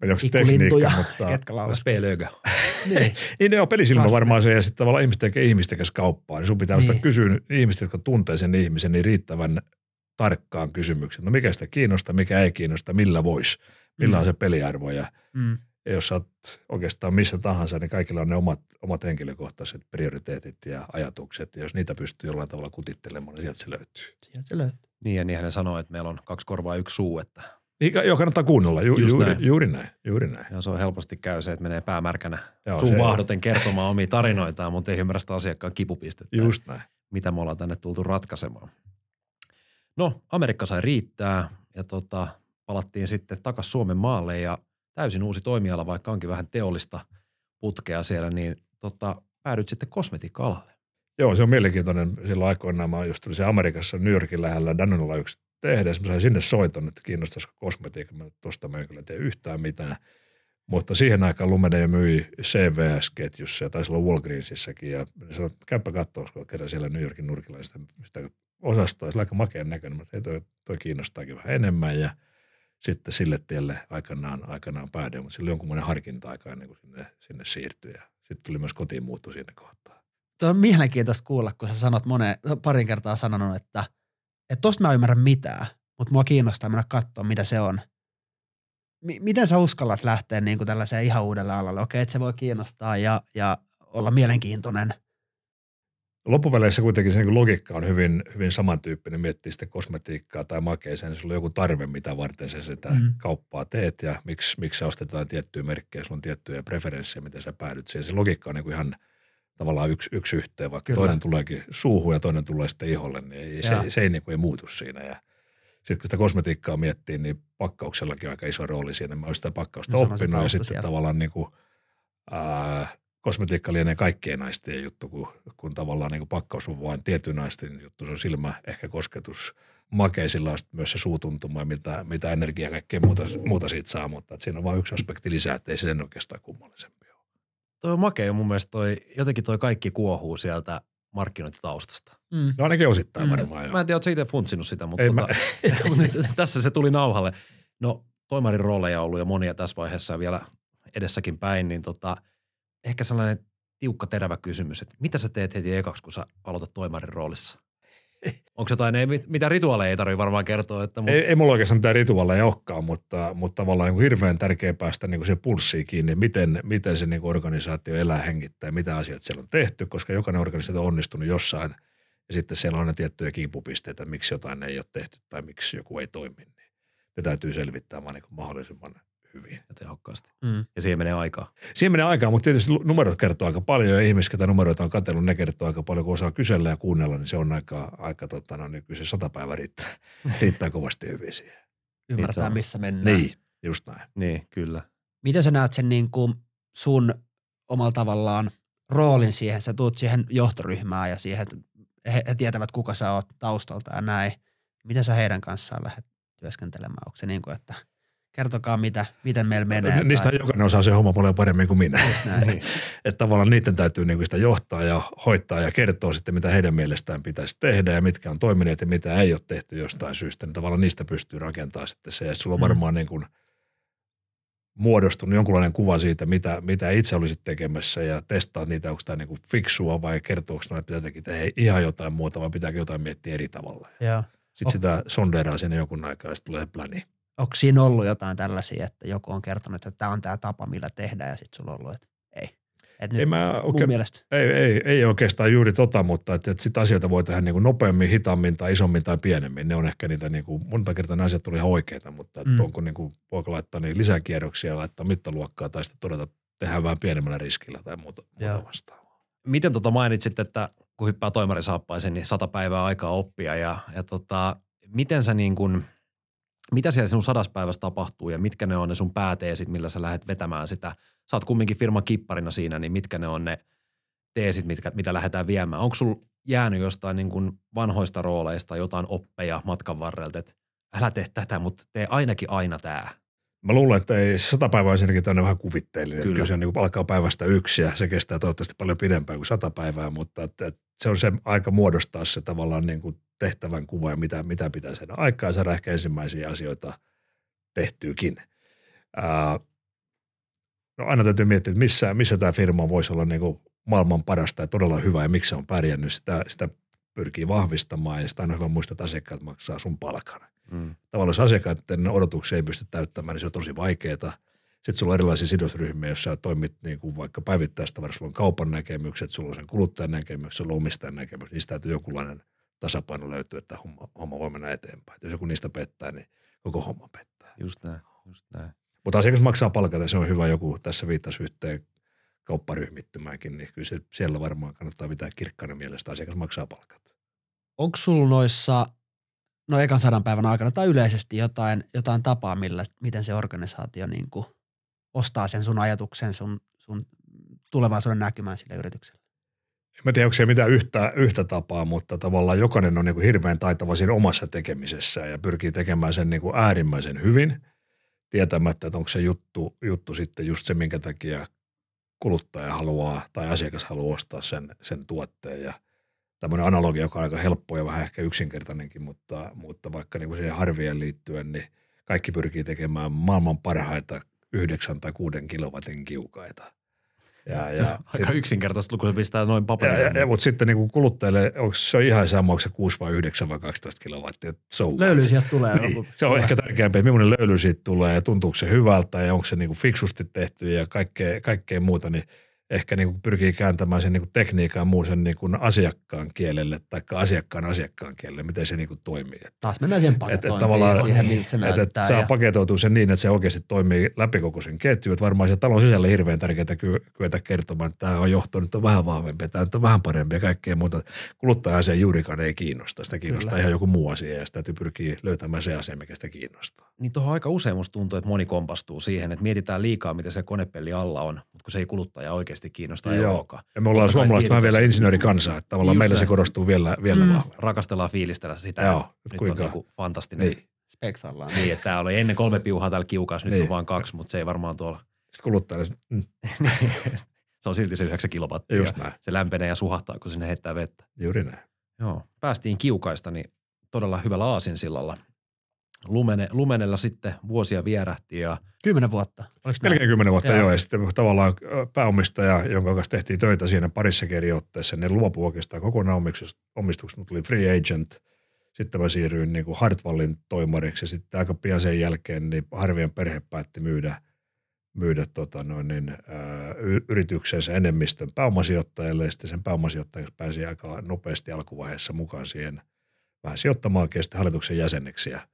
Onko se pikkulintuja, tekniikka, mutta... ketkä laulaa. Niin. Niin ne on pelisilmä varmaan se, ja sitten tavallaan ihmiset tekee ihmisten kanssa kauppaa, niin sun pitää Niin. kysyä ihmiset, jotka tuntee sen ihmisen, niin riittävän tarkkaan kysymyksen. No mikä sitä kiinnostaa, mikä ei kiinnosta, millä voisi, millä Mm. on se peliarvo. Ja, Mm. ja jos sä oot oikeastaan missä tahansa, niin kaikilla on ne omat, omat henkilökohtaiset prioriteetit ja ajatukset. Ja jos niitä pystyy jollain tavalla kutittelemaan, niin sieltä se löytyy. Sieltä se löytyy. Niin ja niinhän ne sanoo, että meillä on kaksi korvaa ja yksi suu, että Niin, Joo, kannattaa kuunnella. Ju, Just juuri, näin. juuri näin. Juuri näin. ja se on helposti käy se, että menee päämärkänä Joo, suun vaahdoten kertomaan omia tarinoitaan, mutta ei ymmärrä sitä asiakkaan kipupistettä. Just näin. mitä me ollaan tänne tultu ratkaisemaan. No, Amerikka sai riittää ja tota, palattiin sitten takaisin Suomen maalle ja täysin uusi toimiala, vaikka onkin vähän teollista putkea siellä, niin tota, päädyt sitten kosmetiikka-alalle. Joo, se on mielenkiintoinen. Silloin aikoinaan mä just tulin Amerikassa New Yorkin lähellä Danonella yksi tehdä. Mä sain sinne soiton, että kiinnostaisiko kosmetiikka. Mä tuosta mä en kyllä tee yhtään mitään. Mutta siihen aikaan Lumene myi CVS-ketjussa ja taisi olla Walgreensissakin. Ja sanoin, että käypä katsoa, kun kerran siellä New Yorkin nurkilla sitä, sitä osastoa. Se oli aika makeen näköinen, mutta toi, toi kiinnostaakin vähän enemmän. Ja sitten sille tielle aikanaan, aikanaan päädyin, mutta sillä oli jonkunlainen harkinta-aika ennen kuin sinne, sinne siirtyi. Ja sitten tuli myös kotiin muuttu sinne kohtaan. Tuo on mielenkiintoista kuulla, kun sä sanot moneen, parin kertaa sanonut, että, että tosta mä ymmärrä mitään, mutta mua kiinnostaa mennä katsoa, mitä se on. M- miten sä uskallat lähteä niin kuin tällaiseen ihan uudelle alalle? Okei, että se voi kiinnostaa ja, ja olla mielenkiintoinen. Loppupeleissä kuitenkin se niin logiikka on hyvin, hyvin samantyyppinen. Miettii sitten kosmetiikkaa tai makeeseen, niin sulla on joku tarve, mitä varten sä sitä mm. kauppaa teet ja miksi, miksi sä ostetaan tiettyjä merkkejä, sulla on tiettyjä preferenssejä, miten sä päädyt siihen. Se logiikka on niin kuin ihan tavallaan yksi, yksi yhteen, vaikka Kyllä. toinen tuleekin suuhun ja toinen tulee sitten iholle, niin ei, se, se ei, niin kuin ei muutu siinä. Ja sitten kun sitä kosmetiikkaa miettii, niin pakkauksellakin on aika iso rooli siinä. Mä olen sitä pakkausta no, oppinut ja sitten siellä. tavallaan niin kuin, ää, kosmetiikka lienee kaikkien naisten juttu, kun, kun tavallaan niin kuin pakkaus on vain tietyn naisten juttu. Se on silmä, ehkä kosketus. Makeisilla on myös se suutuntuma ja mitä, mitä energiaa ja kaikkea muuta, muuta siitä saa, mutta siinä on vain yksi aspekti lisää, että ei se sen oikeastaan kummallisempi ole. Toi makea on mun mielestä toi, jotenkin toi kaikki kuohuu sieltä markkinointitaustasta. Mm. No ainakin osittain mm. varmaan. Mä en tiedä, ootko itse funtsinut sitä, mutta, tota, mä... nyt, tässä se tuli nauhalle. No toimarin rooleja on ollut jo monia tässä vaiheessa vielä edessäkin päin, niin tota, ehkä sellainen tiukka terävä kysymys, että mitä sä teet heti ekaksi, kun sä aloitat toimarin roolissa? Onko jotain, ei, mitä rituaaleja ei tarvitse varmaan kertoa? Että, mutta... ei, ei mulla oikeastaan mitään rituaaleja olekaan, mutta, mutta tavallaan niin kuin hirveän tärkeää päästä niin kuin se pulssiin kiinni, miten, miten se niin kuin organisaatio elää, hengittää, mitä asioita siellä on tehty, koska jokainen organisaatio on onnistunut jossain ja sitten siellä on ne tiettyjä kiipupisteitä, miksi jotain ei ole tehty tai miksi joku ei toimi. Niin ne täytyy selvittää vaan niin kuin mahdollisimman hyvin. Ja tehokkaasti. Mm. Ja siihen menee aikaa. Siihen menee aikaa, mutta tietysti numerot kertoo aika paljon ja ihmiset, ketä numeroita on katsellut, ne kertoo aika paljon. Kun osaa kysellä ja kuunnella, niin se on aika, aika tota, no, niin kyllä se sata päivää riittää, riittää kovasti hyvin siihen. Ymmärtää, missä mennään. Niin, just näin. Niin, kyllä. Miten sä näet sen niin kuin sun omalla tavallaan roolin siihen? Sä tuut siihen johtoryhmään ja siihen, että he, he tietävät, kuka sä oot taustalta ja näin. Miten sä heidän kanssaan lähdet työskentelemään? Onko se niin kuin, että – kertokaa mitä, miten meillä menee. Niistä tai... jokainen osaa se homma paljon paremmin kuin minä. niin. että tavallaan niiden täytyy niinku sitä johtaa ja hoitaa ja kertoa sitten, mitä heidän mielestään pitäisi tehdä ja mitkä on toimineet ja mitä ei ole tehty jostain syystä. Niin tavallaan niistä pystyy rakentamaan sitten se. Ja sulla on mm. varmaan niin kuin muodostunut jonkunlainen kuva siitä, mitä, mitä itse olisit tekemässä ja testaa niitä, onko tämä niin fiksua vai kertooko että pitää tehdä ihan jotain muuta vai pitääkö jotain miettiä eri tavalla. Sitten oh. sitä sondeeraa sinne jonkun aikaa ja sitten tulee se pläni onko siinä ollut jotain tällaisia, että joku on kertonut, että tämä on tämä tapa, millä tehdään ja sitten sulla on ollut, että ei. Et nyt ei, mä oikein, mielestä. Ei, ei, ei oikeastaan juuri tota, mutta että, että sit asioita voi tehdä niin kuin nopeammin, hitaammin tai isommin tai pienemmin. Ne on ehkä niitä, niin kuin, monta kertaa ne asiat tuli ihan oikeita, mutta että mm. onko niin kuin, voiko laittaa niin lisäkierroksia, laittaa mittaluokkaa tai sitten todeta, että tehdään vähän pienemmällä riskillä tai muuta, muuta vastaavaa. Miten tota mainitsit, että kun hyppää toimarisaappaisen, niin sata päivää aikaa oppia ja, ja tota, miten sä niin kuin – mitä siellä sinun sadaspäivässä tapahtuu ja mitkä ne on ne sun pääteesit, millä sä lähdet vetämään sitä. Sä oot kumminkin firman kipparina siinä, niin mitkä ne on ne teesit, mitkä, mitä lähdetään viemään. Onko sul jäänyt jostain niin kuin vanhoista rooleista jotain oppeja matkan varrelta, että älä tee tätä, mutta tee ainakin aina tämä. Mä luulen, että ei sata päivää on ensinnäkin tämmöinen vähän kuvitteellinen. Kyllä. Kyllä se on niin kuin alkaa päivästä yksi ja se kestää toivottavasti paljon pidempään kuin sata päivää, mutta että, että se on se aika muodostaa se tavallaan niin kuin tehtävän kuva ja mitä, mitä pitää saada aikaa ja saada ehkä ensimmäisiä asioita tehtyykin. Ää, no aina täytyy miettiä, että missä, missä tämä firma voisi olla niin kuin maailman parasta ja todella hyvä ja miksi se on pärjännyt. Sitä, sitä pyrkii vahvistamaan ja sitä on hyvä muistaa, että asiakkaat maksaa sun palkan. Mm. Tavallaan jos asiakkaiden odotuksia ei pysty täyttämään, niin se on tosi vaikeaa. Sitten sulla on erilaisia sidosryhmiä, jos sä toimit niin kuin vaikka päivittäistavarassa, sulla on kaupan näkemykset, sulla on sen kuluttajan näkemys, sulla on omistajan näkemys, niistä täytyy jonkunlainen tasapaino löytyy, että homma, homma voi mennä eteenpäin. Jos joku niistä pettää, niin koko homma pettää. Just näin, just näin. Mutta asiakas maksaa palkat ja se on hyvä joku, tässä viittasi yhteen kaupparyhmittymäänkin, niin kyllä se, siellä varmaan kannattaa pitää kirkkana mielestä, asiakas maksaa palkat. Onko sulla noissa, no ekan sadan päivän aikana tai yleisesti jotain, jotain tapaa, millä, miten se organisaatio niin kuin ostaa sen sun ajatuksen, sun, sun tulevaisuuden näkymään sille yritykselle? Mä tiedä, onko se mitään yhtä, yhtä tapaa, mutta tavallaan jokainen on niin kuin hirveän taitava siinä omassa tekemisessään ja pyrkii tekemään sen niin kuin äärimmäisen hyvin, tietämättä, että onko se juttu, juttu sitten just se, minkä takia kuluttaja haluaa tai asiakas haluaa ostaa sen, sen tuotteen. Ja tämmöinen analogia, joka on aika helppo ja vähän ehkä yksinkertainenkin, mutta, mutta vaikka niin kuin siihen harvien liittyen, niin kaikki pyrkii tekemään maailman parhaita yhdeksän tai kuuden kilowatin kiukaita – ja, ja Aika sit, yksinkertaista, kun se pistää noin paperille. Ja, ja, ja, mutta sitten niin kuluttajalle, onko se on ihan sama, onko se 6 vai 9 vai 12 kilowattia. So löyly sieltä tulee. Niin, se on ehkä tärkeämpi, että millainen löyly siitä tulee ja tuntuuko se hyvältä ja onko se niin kuin fiksusti tehty ja kaikkea, kaikkea muuta, niin – ehkä niin kuin pyrkii kääntämään sen niin kuin tekniikan muun sen niin kuin asiakkaan kielelle tai asiakkaan asiakkaan kielelle, miten se niin kuin toimii. Taas mennään siihen paketointiin et, et siihen, miltä se et, et saa ja... paketoitua sen niin, että se oikeasti toimii läpi koko sen ketju. Että varmaan se talon sisällä hirveän tärkeää kyetä kertomaan, että tämä on johto nyt on vähän vahvempi, tämä on vähän parempi ja kaikkea muuta. Kuluttaja se juurikaan ei kiinnosta. Sitä kiinnostaa Kyllä. ihan joku muu asia ja sitä täytyy pyrkiä löytämään se asia, mikä sitä kiinnostaa. Niin tuohon aika usein musta tuntuu, että moni kompastuu siihen, että mietitään liikaa, miten se konepelli alla on, mutta kun se ei kuluttaja oikeasti oikeasti kiinnostaa Joo. euroakaan. Ja me ollaan suomalaiset vähän vielä insinöörikansaa, että tavallaan meillä se korostuu vielä, vielä mm. vahvemmin. Rakastellaan fiilistellä sitä, Joo, että nyt kuinka? on niin fantastinen. Niin. Speksallaan. Niin, että tämä oli ennen kolme piuhaa täällä kiukaassa, nyt niin. on vain kaksi, mutta se ei varmaan tuolla. Sitten kuluttaa. Mm. se on silti se 9 kilowattia. Just näin. Se lämpenee ja suhahtaa, kun sinne heittää vettä. Juuri näin. Joo, päästiin kiukaista, niin todella hyvällä aasinsillalla. Lumene, Lumenella sitten vuosia vierähti ja – Kymmenen vuotta. Oliko Melkein kymmenen vuotta, joo. joo. Ja sitten tavallaan pääomistaja, jonka kanssa tehtiin töitä siinä parissa eri otteessa, ne luopui oikeastaan kokonaan omistuksesta, mutta tuli free agent. Sitten mä siirryin niin kuin Hartwallin toimariksi ja sitten aika pian sen jälkeen niin Harvien perhe päätti myydä, myydä tota noin, niin, ä, yrityksensä enemmistön pääomasijoittajalle ja sitten sen pääomasijoittajaksi pääsi aika nopeasti alkuvaiheessa mukaan siihen vähän sijoittamaan sitten hallituksen jäseneksi ja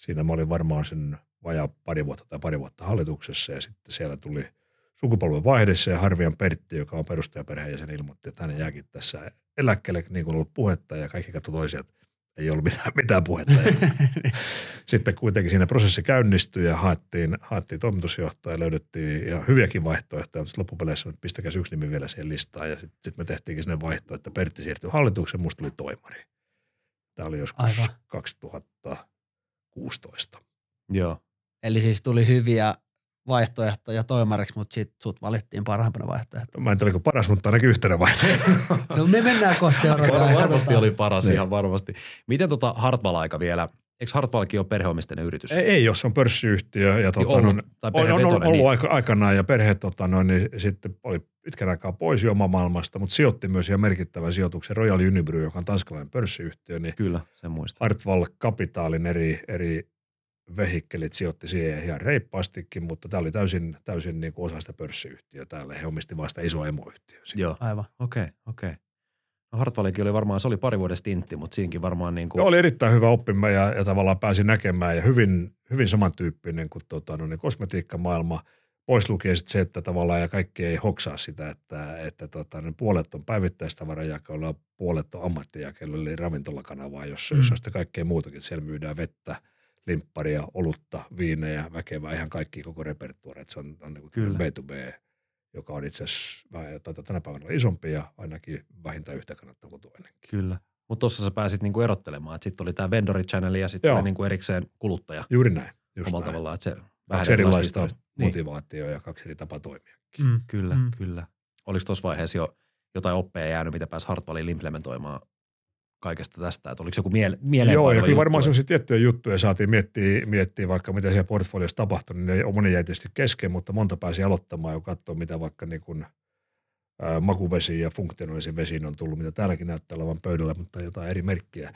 siinä mä olin varmaan sen vajaa pari vuotta tai pari vuotta hallituksessa ja sitten siellä tuli sukupolven vaihdessa ja Harvian Pertti, joka on perustajaperheenjäsen, ilmoitti, että hän jääkin tässä eläkkeelle, niin kuin ollut puhetta ja kaikki katsoi toisia, että ei ollut mitään, mitään puhetta. sitten kuitenkin siinä prosessi käynnistyi ja haettiin, haettiin toimitusjohtoa ja löydettiin ihan hyviäkin vaihtoehtoja, mutta loppupeleissä nyt pistäkäs yksi nimi vielä siihen listaan ja sitten sit me tehtiinkin sinne vaihtoehto, että Pertti siirtyi hallitukseen, musta oli toimari. Tämä oli joskus Aivan. 2016. Joo. Eli siis tuli hyviä vaihtoehtoja toimariksi, mutta sitten sut valittiin parhaimpana vaihtoehtona. Mä en tiedä, paras, mutta ainakin yhtenä vaihtoehtona. no me mennään kohta seuraavaan. varmasti oli paras niin. ihan varmasti. Miten tota Hartwall-aika vielä? Eikö Hartwallkin ole perheomisteinen yritys? Ei, ei ole, se on pörssiyhtiö. Ja tota, ollut, on, on, on, ollut niin. aika, aikanaan ja perhe tota, no, niin sitten oli pitkän aikaa pois jo maailmasta, mutta sijoitti myös ihan merkittävän sijoituksen Royal Unibrew, joka on tanskalainen pörssiyhtiö. Niin Kyllä, sen muistan. Hartwall Capitalin eri, eri vehikkelit sijoitti siihen ihan reippaastikin, mutta tämä oli täysin, täysin niin kuin osa sitä pörssiyhtiöä täällä. He omisti vasta sitä isoa emoyhtiöä. Joo, aivan. Okei, okay, okei. Okay. No Hartwallikin oli varmaan, se oli pari vuoden stintti, mutta siinkin varmaan niin kuin... Joo, oli erittäin hyvä oppima ja, ja tavallaan pääsi näkemään ja hyvin, hyvin samantyyppinen kuin tota, no, niin kosmetiikkamaailma. Pois lukee sitten se, että tavallaan ja kaikki ei hoksaa sitä, että, että tota, niin puolet on päivittäistavarajakelua, puolet on ammattijakelu, eli ravintolakanavaa, jossa, mm. jossa on sitten kaikkea muutakin. Siellä myydään vettä, limpparia, olutta, viinejä, väkevää, ihan kaikki koko repertuaari. Se on, on niin Kyllä. B2B, joka on itse asiassa tänä päivänä isompi ja ainakin vähintään yhtä kannattava kuin toinenkin. Kyllä. Mutta tuossa sä pääsit niinku erottelemaan, että sitten oli tämä vendori channel ja sitten oli niinku erikseen kuluttaja. Juuri näin. Just omalla näin. tavallaan, että se kaksi erilaista motivaatioa niin. ja kaksi eri tapaa toimia. Mm, kyllä, mm. kyllä. Oliko tuossa vaiheessa jo jotain oppeja jäänyt, mitä pääsi Hartwallin implementoimaan kaikesta tästä, että oliko joku miele- mieleenpainuva Joo, ja kyllä varmaan sellaisia tiettyjä juttuja saatiin miettiä, miettiä vaikka mitä siellä portfoliossa tapahtui, niin ne moni jäi tietysti kesken, mutta monta pääsi aloittamaan ja katsoa, mitä vaikka niin kuin, ää, makuvesi ja funktionaalisen vesiin on tullut, mitä täälläkin näyttää olevan pöydällä, mutta jotain eri merkkiä.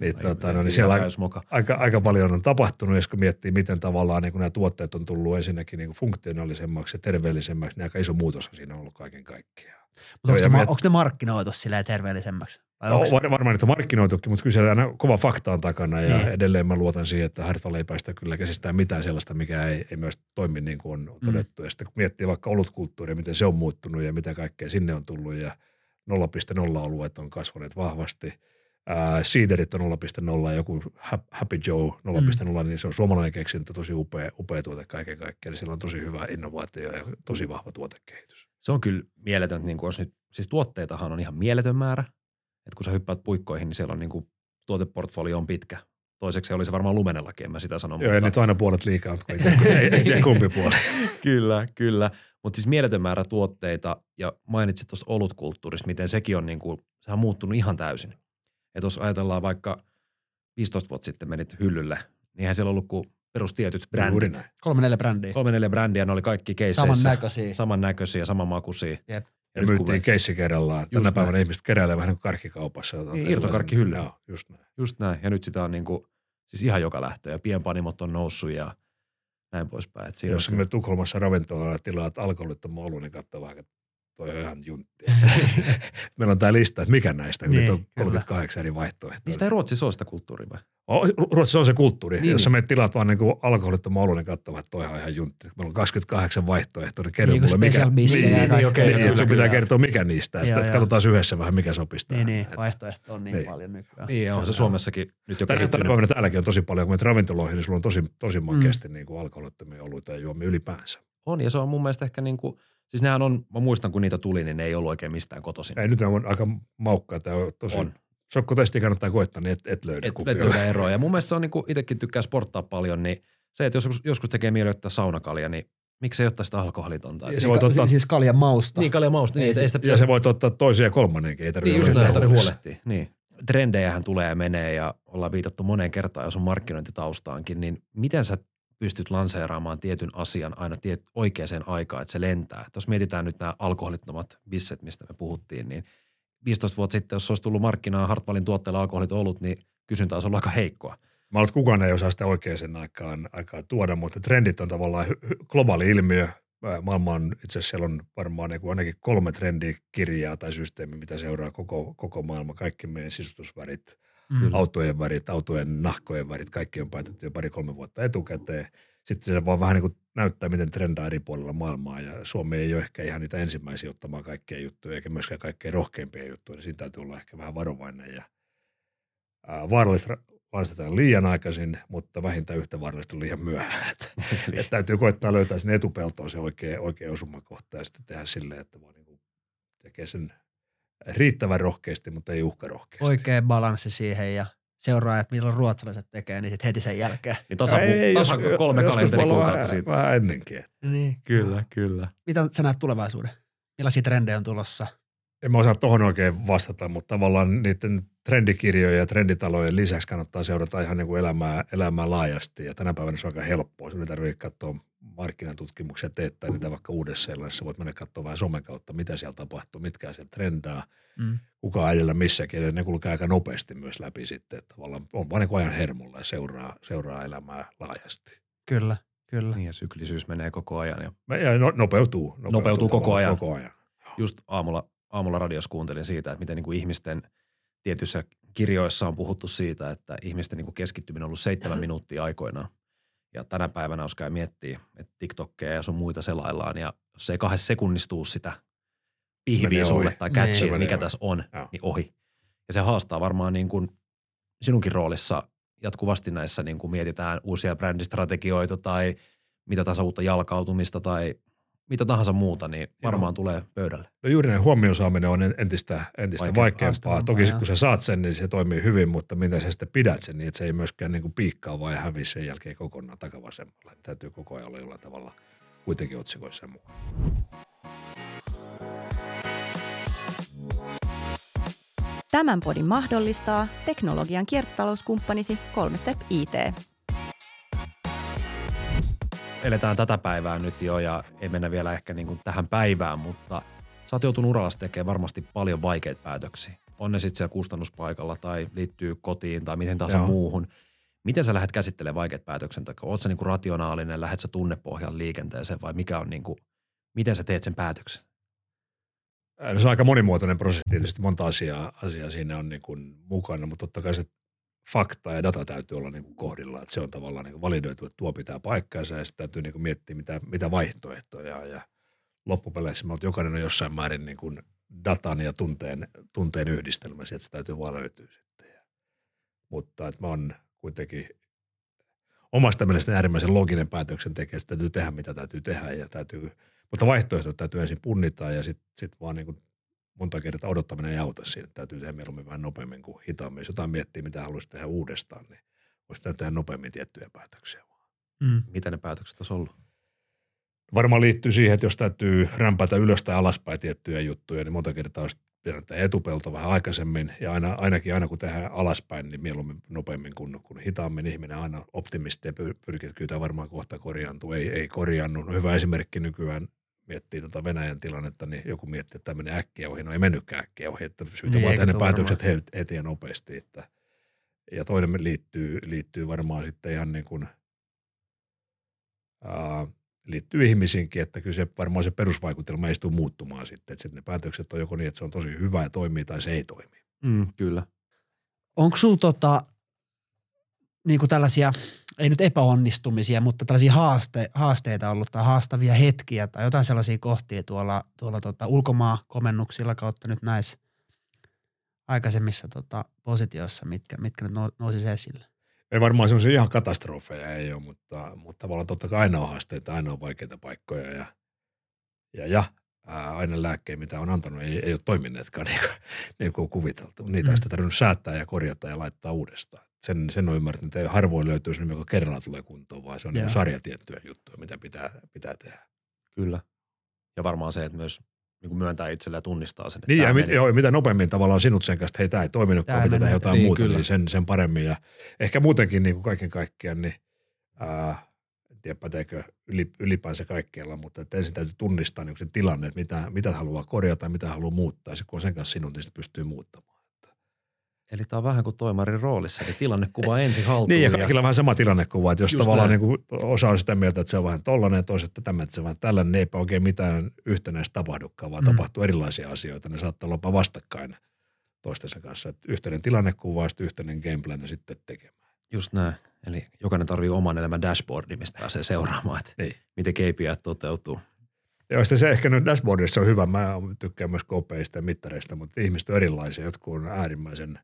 Niin, Ai, tota, no, niin siellä aika, aika, aika, paljon on tapahtunut, jos kun miettii, miten tavallaan niin nämä tuotteet on tullut ensinnäkin niin funktionaalisemmaksi ja terveellisemmäksi, niin aika iso muutos siinä on ollut kaiken kaikkiaan. Mutta onko, ne, onko ne markkinoitu silleen terveellisemmäksi? Vai no, var, varmaan niitä markkinoitukin, mutta kyllä aina kova fakta on takana ja niin. edelleen mä luotan siihen, että Hartwall ei päästä kyllä käsistään mitään sellaista, mikä ei, ei myös toimi niin kuin on mm. todettu. Mm. Ja sitten kun miettii vaikka olutkulttuuria, miten se on muuttunut ja mitä kaikkea sinne on tullut ja 0,0 alueet on kasvaneet vahvasti. Ää, Seederit on 0.0 ja joku Hap- Happy Joe 0.0, niin se on suomalainen keksintö, tosi upea, upea tuote kaiken kaikkiaan. Sillä on tosi hyvä innovaatio ja tosi vahva tuotekehitys. Se on kyllä mieletöntä, niin kuin jos nyt, siis tuotteitahan on ihan mieletön määrä. Että kun sä hyppäät puikkoihin, niin siellä on niin kuin, tuoteportfolio on pitkä. Toiseksi oli se varmaan lumenellakin, en mä sitä sano. Joo, ja nyt aina puolet liikaa, mutta ei, ei, ei tiedä kumpi puoli. kyllä, kyllä. Mutta siis mieletön määrä tuotteita ja mainitsit tuosta olutkulttuurista, miten sekin on niin kuin, sehän on muuttunut ihan täysin. Ja jos ajatellaan vaikka 15 vuotta sitten menit hyllylle, niin eihän siellä ollut kuin perustietyt brändit. Kolme neljä brändiä. Kolme neljä brändiä, ne oli kaikki keisseissä. Samannäköisiä. Samannäköisiä, samanmakuisia. Jep. Ja nyt myytiin keissi kerrallaan. Tänä Just päivänä näin. ihmiset keräilee vähän niin kuin karkkikaupassa. Niin, irtokarkkihylly. Joo, just näin. Just näin. Ja nyt sitä on niinku, siis ihan joka lähtö. Ja pienpanimot on noussut ja näin poispäin. Siinä Jos on me Tukholmassa ravintolaan tilaat alkoholittoman oluen, niin katsoo vähän, että toi on ihan juntti. Meillä on tämä lista, että mikä näistä, kun Niin, on kyllä. 38 eri vaihtoehtoa. Niistä ei Ruotsissa ole sitä kulttuuria vai? Ruotsissa on se kulttuuri. Niin, Niin, Jos sä niin. menet tilaat vaan niin alkoholittoman oluen, niin katsoo, että toi on ihan juntti. Meillä on 28 vaihtoehtoa, niin kerro Niin kuin mulle, mikä, niin, niin, niin, Kyllä, että sun pitää kyllä. kertoa mikä niistä. Että, Joo, että joo. katsotaan yhdessä vähän, mikä sopisi Niin, niin. Vaihtoehto on niin, Niin. paljon nykyään. Niin, on se Suomessakin nyt jo Tänä kehittynyt. päivänä täälläkin on tosi paljon, kun menet ravintoloihin, niin sulla on tosi, tosi makeasti mm. niin kuin alkoholittomia oluita ja juomia ylipäänsä. On, ja se on mun mielestä ehkä niinku, siis nehän on, mä muistan kun niitä tuli, niin ne ei ollut oikein mistään kotoisin. Ei, nyt on aika maukkaa. Tämä on tosi, On. sokkotesti kannattaa koittaa, niin et, et löydä Et, kupia. et löydä eroa. Ja mun mielestä se on niinku, itsekin tykkää sporttaa paljon, niin se, että joskus, joskus tekee mieli ottaa saunakalja, niin miksei ottaa sitä alkoholitonta? Ja se voit ottaa, Siis kaljan mausta. Niin, kalja mausta, niin, Ei, ei sitä ja se voit ottaa toisen ja kolmannenkin. Ei tarvitse Niin, just näin, tarvitse huolehtia. Niin. Trendejähän tulee ja menee ja ollaan viitattu moneen kertaan jo sun markkinointitaustaankin, niin miten sä pystyt lanseeraamaan tietyn asian aina tiet, oikeaan aikaan, että se lentää. Et jos mietitään nyt nämä alkoholittomat bisset, mistä me puhuttiin, niin 15 vuotta sitten, jos olisi tullut markkinaan Hartwallin tuotteella alkoholit ollut, niin kysyntä olisi ollut aika heikkoa. Mä että kukaan ei osaa sitä oikeaan aikaan, aikaan tuoda, mutta trendit on tavallaan globaali ilmiö. Maailma on, itse asiassa siellä on varmaan niin ainakin kolme trendikirjaa tai systeemiä, mitä seuraa koko, koko maailma. Kaikki meidän sisustusvärit, Mm. autojen värit, autojen nahkojen värit, kaikki on päätetty jo pari-kolme vuotta etukäteen. Sitten se vaan vähän niin kuin näyttää, miten trendaa eri puolilla maailmaa ja Suomi ei ole ehkä ihan niitä ensimmäisiä ottamaan kaikkea juttuja eikä myöskään kaikkein rohkeimpia juttuja, niin siinä täytyy olla ehkä vähän varovainen ja ää, vaarallista valmistetaan liian aikaisin, mutta vähintään yhtä vaarallista on liian myöhään. Et, et täytyy koittaa löytää sinne etupeltoon se oikea, oikea osumakohta ja sitten tehdä silleen, että voi niinku tekee sen riittävän rohkeasti, mutta ei uhkarohkeasti. Oikea balanssi siihen ja seuraa, että milloin ruotsalaiset tekee, niin sitten heti sen jälkeen. Niin tasa, Ei, tasa jos- kolme kalenterikuukautta vähän, siitä. Vähän ennenkin. Niin. Kyllä, kyllä. Mitä sä näet tulevaisuuden? Millaisia trendejä on tulossa? En mä osaa tuohon oikein vastata, mutta tavallaan niiden trendikirjojen ja trenditalojen lisäksi kannattaa seurata ihan niin kuin elämää, elämää laajasti. Ja tänä päivänä se on aika helppoa. Sinun ei tarvitse katsoa markkinatutkimuksia teettää niitä vaikka uudessa Seelannissa. Voit mennä katsoa vähän somen kautta, mitä siellä tapahtuu, mitkä siellä trendaa, Mm. kuka edellä missäkin. Ja ne kulkee aika nopeasti myös läpi sitten. Että tavallaan on vaan niin ajan hermolla ja seuraa, seuraa elämää laajasti. Kyllä, kyllä. Niin ja syklisyys menee koko ajan. Ja Ja no, nopeutuu, nopeutuu. Nopeutuu koko ajan. Koko ajan. just aamulla, aamulla radiossa kuuntelin siitä, että miten niin kuin ihmisten tietyissä kirjoissa on puhuttu siitä, että ihmisten niin kuin keskittyminen on ollut seitsemän minuuttia aikoinaan. Ja tänä päivänä, jos käy miettiä, että TikTokkeja ja sun muita selaillaan, ja jos ei kahdessa sekunnissa tuu sitä pihviä sulle ohi. tai Niin. catchia, Se menee mikä ohi. tässä on, Joo. niin ohi. Ja se haastaa varmaan niin kuin sinunkin roolissa jatkuvasti näissä, niin kuin mietitään uusia brändistrategioita tai mitä tahansa uutta jalkautumista tai mitä tahansa muuta, niin varmaan tulee pöydälle. No juuri näin huomioon saaminen on entistä, entistä Vaikeampaa. vaikeampaa. Toki joo. kun sä saat sen, niin se toimii hyvin, mutta miten sä sitten pidät sen niin, että se ei myöskään niin kuin piikkaa vai häviä sen jälkeen kokonaan takavasemmalle. Täytyy koko ajan olla jollain tavalla kuitenkin otsikoissa mukaan. Tämän podin mahdollistaa teknologian kiertotalouskumppanisi 3Step IT. Eletään tätä päivää nyt jo ja ei mennä vielä ehkä niin kuin tähän päivään, mutta sä oot joutunut urallasi tekemään varmasti paljon vaikeita päätöksiä. On ne sitten siellä kustannuspaikalla tai liittyy kotiin tai miten tahansa Joo. muuhun. Miten sä lähdet käsittelemään vaikeat päätöksentekoa? Oot sä niin kuin rationaalinen, lähdet sä tunnepohjan liikenteeseen vai mikä on niin kuin, miten sä teet sen päätöksen? Ää, No se on aika monimuotoinen prosessi, tietysti monta asiaa, asiaa siinä on niin kuin mukana, mutta totta kai se fakta ja data täytyy olla niin kuin kohdilla, että se on tavallaan niin kuin validoitu, että tuo pitää paikkaansa ja sitten täytyy niin kuin miettiä, mitä, mitä vaihtoehtoja ja loppupeleissä me jokainen on jossain määrin niin kuin datan ja tunteen, tunteen yhdistelmä, sieltä se täytyy vaan löytyä sitten. Ja mutta että mä oon kuitenkin omasta mielestäni äärimmäisen loginen päätöksentekijä, että täytyy tehdä mitä täytyy tehdä ja täytyy, mutta vaihtoehtoja täytyy ensin punnita ja sitten sit vaan niin kuin monta kertaa odottaminen ei auta siinä. Täytyy tehdä mieluummin vähän nopeammin kuin hitaammin. Jos jotain miettii, mitä haluaisi tehdä uudestaan, niin voisi tehdä nopeammin tiettyjä päätöksiä. Mm. Mitä ne päätökset olisi ollut? Varmaan liittyy siihen, että jos täytyy rämpätä ylös tai alaspäin tiettyjä juttuja, niin monta kertaa olisi pitänyt tehdä etupelto vähän aikaisemmin. Ja aina, ainakin aina kun tehdään alaspäin, niin mieluummin nopeammin kuin, kuin hitaammin. Ihminen aina optimisti ja pyrkii, että kyllä tämä varmaan kohta korjaantuu. Ei, ei korjannut. No hyvä esimerkki nykyään miettii tuota Venäjän tilannetta, niin joku miettii, että tämä menee äkkiä ohi. No ei mennytkään äkkiä ohi, että syytä Niin, vaan tehdä ne päätökset he- heti ja nopeasti. Että, ja toinen liittyy, liittyy varmaan sitten ihan niin kuin, ää, liittyy ihmisiinkin, että kyllä se varmaan se perusvaikutelma ei tule muuttumaan sitten. Että sitten ne päätökset on joko niin, että se on tosi hyvä ja toimii tai se ei toimi. Mm, kyllä. Onko sulla tota, niinku tällaisia, ei nyt epäonnistumisia, mutta tällaisia haaste, haasteita ollut tai haastavia hetkiä tai jotain sellaisia kohtia tuolla, tuolla tota ulkomaakomennuksilla kautta nyt näissä aikaisemmissa tota, positioissa, mitkä, mitkä nyt nou- nousisi esille? Ei varmaan semmoisia ihan katastrofeja ei ole, mutta, mutta tavallaan totta kai aina on haasteita, aina on vaikeita paikkoja ja, ja, ja ää, aina lääkkeitä, mitä on antanut, ei, ei ole toimineetkaan niin kuin, niin kuin on kuviteltu. Niitä Mm. on sitten tarvinnut säättää ja korjata ja laittaa uudestaan. Sen, sen on ymmärtänyt, että ei harvoin löytyy semmoinen, joka kerralla tulee kuntoon, vaan se on niin sarja tiettyjä juttuja, mitä pitää, pitää tehdä. Kyllä. Ja varmaan se, että myös niin kuin myöntää itselle ja tunnistaa sen. Että Niin, ja mit, joo, mitä nopeammin tavallaan sinut sen kanssa, että hei, tämä ei toiminutkaan, pitää tehdä jotain Niin, muuta, kyllä. niin sen, sen paremmin. Ja ehkä muutenkin niin kuin kaiken kaikkiaan, niin ää, en tiedä päteekö yli, ylipäänsä kaikkialla, mutta että ensin täytyy tunnistaa niin se tilanne, että mitä, mitä haluaa korjata ja mitä haluaa muuttaa. Ja kun on sen kanssa sinut, niin sitten pystyy muuttamaan. Eli tämä on vähän kuin toimarin roolissa, eli tilannekuva ensin haltuun. Niin, ja kaikilla on vähän sama tilannekuva, että jos Just tavallaan näin. niin kuin osa on sitä mieltä, että se on vähän tollainen, toiset että tämä, että se on vähän tällainen, niin eipä oikein mitään yhtenäistä tapahdukaan, vaan Mm. tapahtuu erilaisia asioita. Ne saattaa olla jopa vastakkain toistensa kanssa. Että yhteinen tilannekuva ja sitten yhteinen gameplan ja sitten tekemään. Just näin. Eli jokainen tarvii oman elämän dashboardi, mistä pääsee seuraamaan, että Niin. miten KPI toteutuu. Joo, se ehkä nyt dashboardissa on hyvä. Mä tykkään myös kopeista ja mittareista, mutta ihmiset on erilaisia. Jotkut on äärimmäisen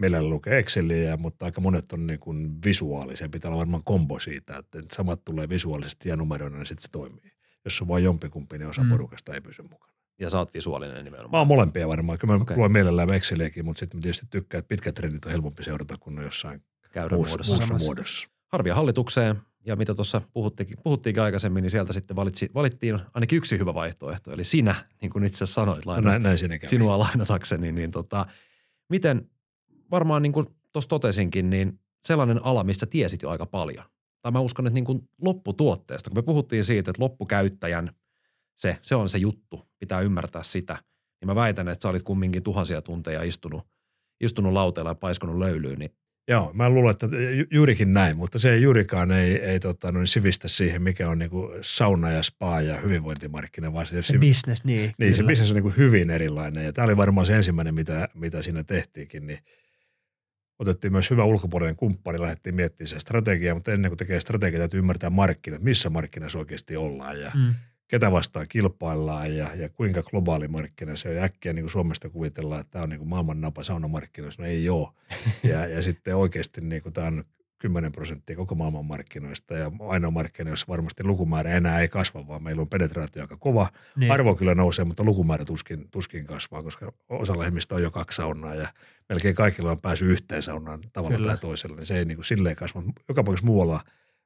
mielellä lukee Exceliä, mutta aika monet on niin kuin visuaalisia. Pitää olla varmaan kombo siitä, että samat tulee visuaalisesti ja numeroina, niin sitten se toimii. Jos on vain jompikumpi, niin osa Mm. porukasta ei pysy mukana. Ja sä oot visuaalinen nimenomaan. Mä oon molempia varmaan. Kyllä mä okay. luen mielellään Exceliäkin, mutta sitten mä tietysti tykkään, että pitkät trendit on helpompi seurata kuin ne jossain Käyrän muussa, muodossa. muussa Samassa. muodossa. Harvia hallitukseen, ja mitä tuossa puhuttiinkin, puhuttiinkin aikaisemmin, niin sieltä sitten valitsi, valittiin ainakin yksi hyvä vaihtoehto, eli sinä, niin kuin itse sanoit, No, laina, näin, näin kävi. sinua lainatakseni, niin tota, miten, varmaan niin kuin tuossa totesinkin, niin sellainen ala, missä tiesit jo aika paljon. Tai mä uskon, että niin kuin lopputuotteesta, kun me puhuttiin siitä, että loppukäyttäjän, se, se on se juttu, pitää ymmärtää sitä, niin mä väitän, että sä olit kumminkin tuhansia tunteja istunut, istunut lauteella ja paiskonut löylyyn, niin Joo, mä luulen, että ju- juurikin näin, mutta se ei juurikaan ei, ei tota, no, sivistä siihen, mikä on niinku sauna ja spa ja hyvinvointimarkkina, vaan se, Se siv- business, niin. niin, se kyllä. business on niinku hyvin erilainen. Ja tämä oli varmaan se ensimmäinen, mitä, mitä siinä tehtiinkin, niin otettiin myös hyvä ulkopuolinen kumppani, lähdettiin miettimään se strategiaa, mutta ennen kuin tekee strategiaa, täytyy ymmärtää markkinat, missä markkinassa oikeasti ollaan ja Mm. ketä vastaan kilpaillaan ja, ja kuinka globaali markkina se on. Ja äkkiä niin kuin Suomesta kuvitellaan, että tämä on niin kuin maailman napa saunamarkkinoissa. No ei ole. Ja, ja sitten oikeasti niin kuin tämä on 10 prosenttia koko maailman markkinoista ja ainoa markkina, jossa varmasti lukumäärä enää ei kasva, vaan meillä on penetraatio aika kova. Niin. Arvo kyllä nousee, mutta lukumäärä tuskin, tuskin kasvaa, koska osalla ihmistä on jo kaksi saunaa ja melkein kaikilla on pääsy yhteen saunaan tavalla Kyllä. tai toisella. Niin se ei niin kuin silleen kasva. Joka paikassa muualla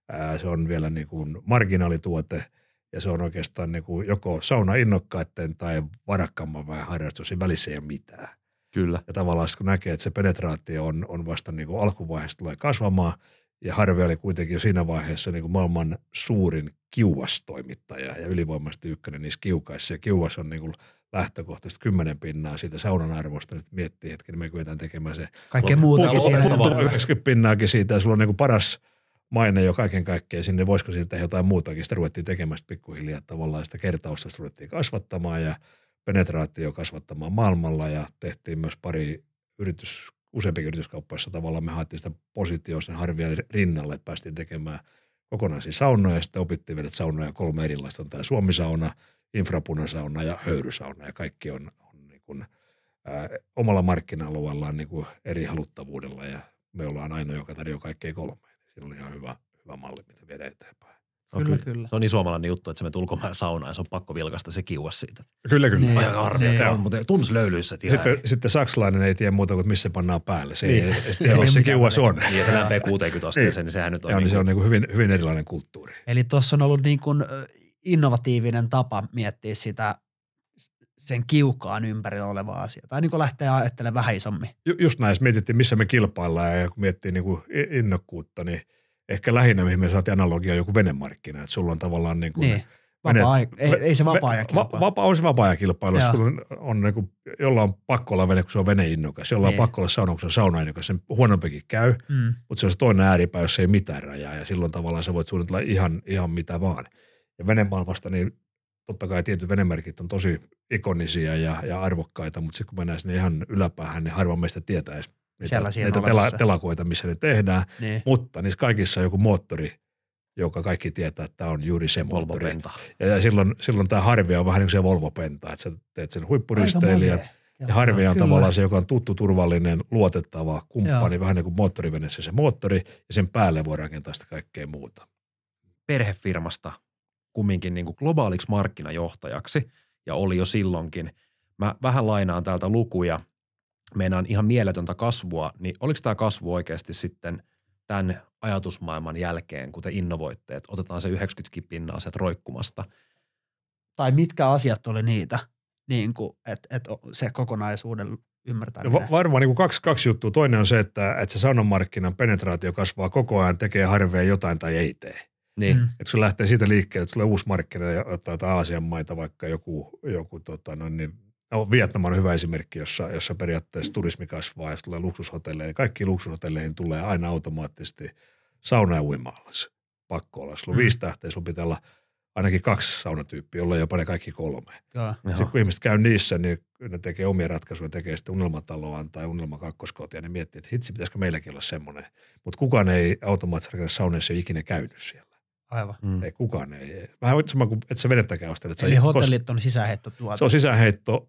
ää, se on vielä niin kuin marginaalituote ja se on oikeastaan niin kuin joko sauna innokkaiden tai varakkaamman vähän harrastus. Välissä ei ole mitään. Kyllä. Ja tavallaan kun näkee, että se penetraatio on, on vasta niin kuin alkuvaiheessa tulee kasvamaan, ja Harvi oli kuitenkin jo siinä vaiheessa niin kuin maailman suurin kiuas-toimittaja ja ylivoimaisesti ykkönen niissä kiukaissa. Ja kiuas on niin kuin lähtökohtaisesti kymmenen pinnaa siitä saunan arvosta. Nyt miettii hetken, me kyetään tekemään se Kaikkea muutakin siinä. loppu- Joo. 90 pinnaakin siitä ja sulla on niin kuin paras maine jo kaiken kaikkiaan sinne, voisiko siitä tehdä jotain muutakin. Sitä ruvettiin tekemään sitä pikkuhiljaa tavallaan sitä kertausta sitä ruvettiin kasvattamaan ja penetraatio kasvattamaan maailmalla ja tehtiin myös pari yritys, useampikin yrityskauppaissa tavallaan me haettiin sitä positioa sen harvien rinnalle, että päästiin tekemään kokonaisia saunoja ja sitten opittiin vielä, että saunoja kolme erilaista. On tämä suomisauna, infrapunasauna ja höyrysauna ja kaikki on, on niin kuin, ää, omalla markkina-alueellaan niin kuin eri haluttavuudella ja me ollaan ainoa, joka tarjoaa kaikkea kolme. Siinä oli ihan hyvä, hyvä malli, mitä viedä eteenpäin. Se on Kyllä, kyllä. Se on niin suomalainen juttu, että sä menet ulkomaan saunaan ja se on pakko vilkasta se kiuas siitä. Kyllä, kyllä. Niin. Aika harvia Niin. käy, mutta tuntus löylyissä. tiedä. Sitten, sitten saksalainen ei tiedä muuta kuin, missä se pannaan päälle. Se Niin. ei edes tiedä, Ei missä se kiuas on. Niin, ja se lämpee 60 asteeseen, niin sehän nyt on, Ja niin se on niin kuin hyvin, hyvin erilainen kulttuuri. Eli tuossa on ollut niin kuin innovatiivinen tapa miettiä sitä sen kiukaan ympärillä olevaa asiaa. Tai niin kuin lähtee ajattelemaan vähän isommin. Ju- Just näin, jos mietittiin, missä me kilpaillaan ja kun miettii niin kuin innokkuutta, niin ehkä lähinnä, mihin me saatiin analogia, joku venemarkkina. Että sulla on tavallaan niin kuin Niin. Vapaa, ei, ei se vapaa-ajan Va, kilpailu. vapaa, on se vapaa-ajan kilpailu. On, on niin kuin, jolla on pakko olla vene, kun se on veneinnokas. Jolla Niin. on pakko olla sauna, kun se on saunainnokas. Sen huonompikin käy, Mm. mutta se on se toinen ääripää, jos ei mitään rajaa. Ja silloin tavallaan sä voit suunnitella ihan, ihan mitä vaan. Ja venemaailmasta, niin totta kai tietyt venemerkit on tosi ikonisia ja, ja arvokkaita, mutta sitten kun mennään sinne ihan yläpäähän, niin harva meistä tietää edes niitä, Sellaisia on niitä tela, telakoita, missä ne tehdään. Niin. Mutta niissä kaikissa on joku moottori, joka kaikki tietää, että tämä on juuri se Volvo moottori. Penta. Ja, ja silloin, silloin tämä harvia on vähän niin kuin se Volvo-penta, että sä teet sen huippuristeilijän. Aika Ja harvia on Kyllä. tavallaan se, joka on tuttu, turvallinen, luotettava kumppani, Joo. vähän niin kuin moottoriveneessä se moottori, ja sen päälle voi rakentaa sitä kaikkea muuta. perhefirmasta kumminkin niin kuin globaaliksi markkinajohtajaksi ja oli jo silloinkin. Mä vähän lainaan täältä lukuja. Meidän ihan mieletöntä kasvua, niin oliko tämä kasvu oikeasti sitten tämän ajatusmaailman jälkeen, kun te innovoitte, että otetaan se 90 pinnaa sieltä roikkumasta. Tai mitkä asiat oli niitä, niin kuin, että, että se kokonaisuuden No, ymmärtäminen. va- varmaan niin kuin kaksi, kaksi juttua. Toinen on se, että, että se saunamarkkinan penetraatio kasvaa koko ajan, tekee harveen jotain tai ei tee. Niin, mm. Mm. Että kun se lähtee siitä liikkeelle, että tulee uusi markkina ja ottaa jotain Aasian maita, vaikka joku, joku tota, no, niin, no, Vietnam on hyvä esimerkki, jossa, jossa periaatteessa turismi kasvaa ja tulee luksushotelleja. Kaikki luksushotelleihin tulee aina automaattisesti sauna ja uima-allas. Pakko olla. Sulla on Mm. viisi tähteä, sulla pitää olla ainakin kaksi saunatyyppiä, jolla jopa ne kaikki kolme. Joo. Sitten kun ihmiset käy niissä, niin ne tekee omia ratkaisuja, tekee sitten unelmataloaan tai unelma kakkoskotia, ne miettii, että hitsi, pitäisikö meilläkin olla semmoinen. Mutta kukaan ei automaattisesti sauneessa ole ikinä käynyt siellä. Aivan. Mm. Ei kukaan ei. Vähän sama kuin, että sä venettäkään ostelet. Eli hotellit on sisäänheittotuote. Se on sisäänheitto,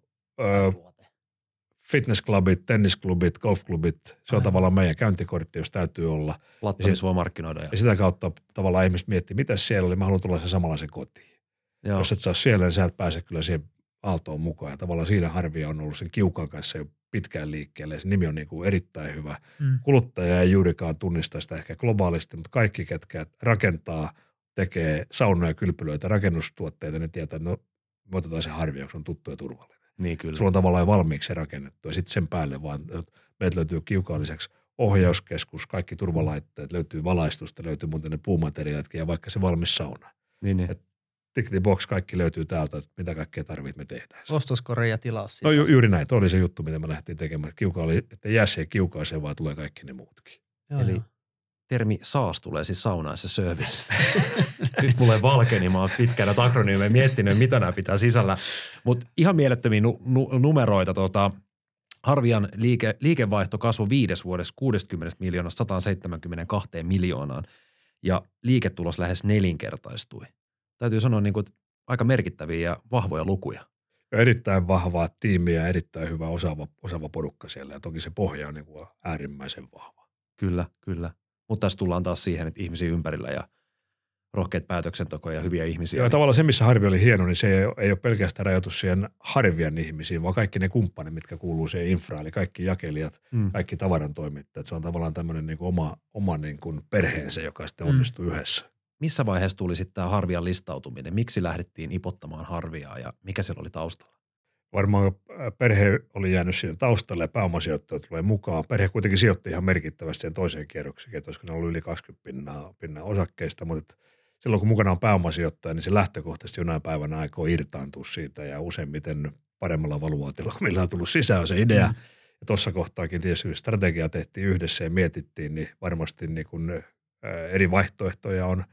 fitnessklubit, tennisklubit, golfklubit. Se on Aivan. tavallaan meidän käyntikortti, jos täytyy olla. Platto, missä voi markkinoida. Ja, Ja sitä kautta tavallaan ihmiset miettii, mitä siellä oli, mä haluan tulla sen samanlaisen kotiin. joo. Jos et saa siellä, niin sä et pääse kyllä siihen aaltoon mukaan. Ja tavallaan siinä harvia on ollut sen kiukan kanssa jo pitkään liikkeelle. Ja se nimi on niin kuin erittäin hyvä. Mm. Kuluttaja ei juurikaan tunnista sitä ehkä globaalisti, mutta kaikki, ketkä rakentaa, tekee saunoja, kylpylöitä, rakennustuotteita, ne tietää, että no, me otetaan se harvia, kun se on tuttu ja turvallinen. Niin kyllä. Sulla on tavallaan jo valmiiksi se rakennettu ja sitten sen päälle vaan, meiltä löytyy kiukaan lisäksi ohjauskeskus, kaikki turvalaitteet, löytyy valaistusta, löytyy muuten ne puumateriaalitkin ja vaikka se valmis sauna. Niin, niin. Et Tickety box, kaikki löytyy täältä, että mitä kaikkea tarvitsee, me tehdään. se. Ostoskori ja tilaus. No ju, juuri näin, tuo oli se juttu, mitä me lähdettiin tekemään. Että Kiuka oli, että jää siihen kiukaaseen, vaan tulee kaikki ne muutkin. Joo, Eli joo. termi SaaS tulee siis saunaan se service. Nyt mulle valkeni, mä oon pitkänä akronyymejä miettinyt, mitä nämä pitää sisällä. Mutta ihan mielettömiä nu- nu- numeroita. Tota, Harvian liike, liikevaihto kasvoi viides vuodessa 60 miljoonasta 172 miljoonaan ja liiketulos lähes nelinkertaistui. Täytyy sanoa niin kuin, että aika merkittäviä ja vahvoja lukuja. Ja erittäin vahvaa tiimiä ja erittäin hyvä osaava, osaava porukka siellä. Ja toki se pohja on niin kuin äärimmäisen vahva. Kyllä, kyllä. Mutta tässä tullaan taas siihen, että ihmisiä ympärillä ja rohkeat päätöksentekoja ja hyviä ihmisiä. Ja tavallaan se, missä Harvi oli hieno, niin se ei, ei ole pelkästään rajoitus siihen Harvian ihmisiin, vaan kaikki ne kumppanit, mitkä kuuluu siihen infraan, eli kaikki jakelijat, Mm. kaikki tavarantoimittajat. Se on tavallaan tämmöinen niin kuin oma, oma niin kuin perheensä, joka sitten Mm. onnistuu yhdessä. Missä vaiheessa tuli sitten tämä Harvian listautuminen? Miksi lähdettiin ipottamaan Harviaa ja mikä siellä oli taustalla? Varmaan äh, perhe oli jäänyt siihen taustalle ja pääomasijoittajat tulee mukaan. Perhe kuitenkin sijoitti ihan merkittävästi siihen toiseen kierrokseen, että olisiko ne ollut yli 20 pinnaa, pinnaa osakkeista, mutta silloin kun mukana on pääomasijoittaja, niin se lähtökohtaisesti jonain päivänä aikoo irtaantua siitä ja useimmiten paremmalla valuaatilla, kun millä on tullut sisään se idea. Mm. Ja tuossa kohtaakin tietysti strategia tehtiin yhdessä ja mietittiin, niin varmasti niin kun, eri vaihtoehtoja on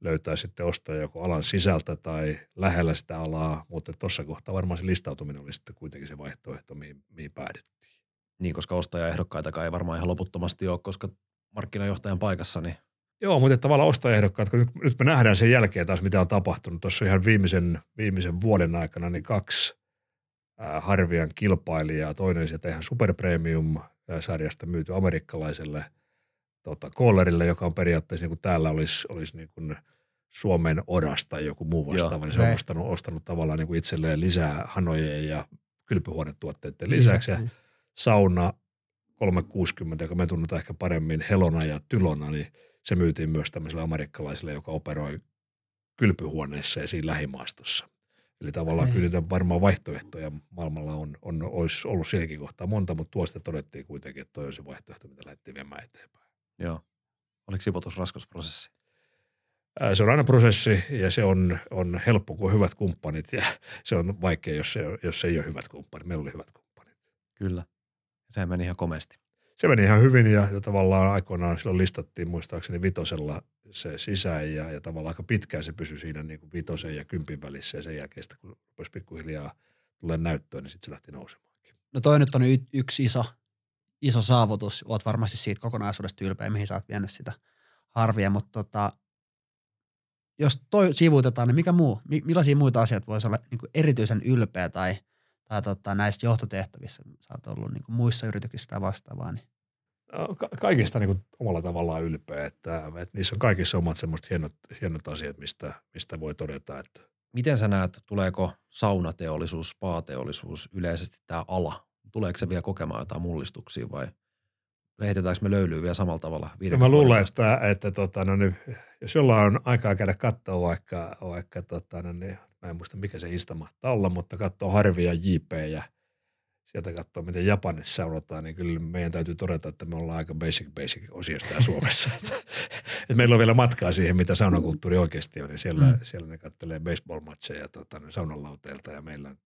löytää sitten ostaja joko alan sisältä tai lähellä sitä alaa, mutta tuossa kohtaa varmaan se listautuminen oli sitten kuitenkin se vaihtoehto, mihin, mihin päädyttiin. Niin, koska ostajaehdokkaitakaan ei varmaan ihan loputtomasti ole, koska markkinajohtajan paikassa, niin Joo, mutta tavallaan ostajaehdokkaat, kun nyt, me nähdään sen jälkeen taas, mitä on tapahtunut. Tuossa ihan viimeisen, viimeisen vuoden aikana niin kaksi ää, Harvian kilpailijaa. Toinen sieltä ihan Super Premium-sarjasta myyty amerikkalaiselle tota, Kohlerille, joka on periaatteessa niin kuin täällä olisi, olisi niin kuin Suomen oras tai joku muu vastaava, Joo. niin se on ostanut, ostanut tavallaan niin kuin itselleen lisää hanojen ja kylpyhuonetuotteiden lisäksi. Ja Niin. sauna 360, joka me tunnetaan ehkä paremmin Helona ja Tylona, niin se myytiin myös tämmöiselle amerikkalaiselle, joka operoi kylpyhuoneessa ja siinä lähimaastossa. Eli tavallaan Okei. kyllä varmaan vaihtoehtoja maailmalla on, on, olisi ollut siinäkin kohtaa monta, mutta tuosta todettiin kuitenkin, että toi on se vaihtoehto, mitä lähdettiin viemään eteenpäin. Joo. Oliko sivotus raskas prosessi? Se on aina prosessi ja se on, on helppo, kun on hyvät kumppanit ja se on vaikea, jos, se, jos ei ole hyvät kumppanit. Meillä oli hyvät kumppanit. Kyllä. Sehän meni ihan komeasti. Se meni ihan hyvin ja, ja tavallaan aikoinaan silloin listattiin muistaakseni vitosella se sisään ja, ja tavallaan aika pitkään se pysyi siinä niin kuin vitosen ja kympin välissä ja sen jälkeen sitten kun rupesi pikkuhiljaa tulee näyttöön, niin sitten se lähti nousemaan. No toi nyt on y- yksi iso, iso saavutus. Oot varmasti siitä kokonaisuudesta ylpeä, mihin sä oot vienyt sitä harvia, mutta tota, jos toi sivuutetaan, niin mikä muu, mi- millaisia muita asioita voisi olla niin erityisen ylpeä tai, tai tota, näistä johtotehtävissä, sä oot ollut niin muissa yrityksissä tai vastaavaa, niin No, ka- Kaikista niin kuin omalla tavallaan ylpeä, että, että niissä on kaikissa omat semmoiset hienot, hienot asiat, mistä, mistä voi todeta, että Miten sä näet, tuleeko saunateollisuus, spa-teollisuus, yleisesti tämä ala? Tuleeko se vielä kokemaan jotain mullistuksia vai heitetäänkö me löylyä vielä samalla tavalla? No mä luulen, että, että tota, no niin, jos jollain on aikaa käydä katsoa vaikka, vaikka tota, no niin, mä en muista mikä se Insta mahtaa olla, mutta katsoo Harvia JP ja sieltä katsoo, miten Japanissa saunotaan, niin kyllä meidän täytyy todeta, että me ollaan aika basic basic osiosta täällä Suomessa. että, että meillä on vielä matkaa siihen, mitä saunakulttuuri oikeasti on, niin siellä, mm. siellä ne kattelee baseball-matcheja tota, niin saunalauteilta ja meillä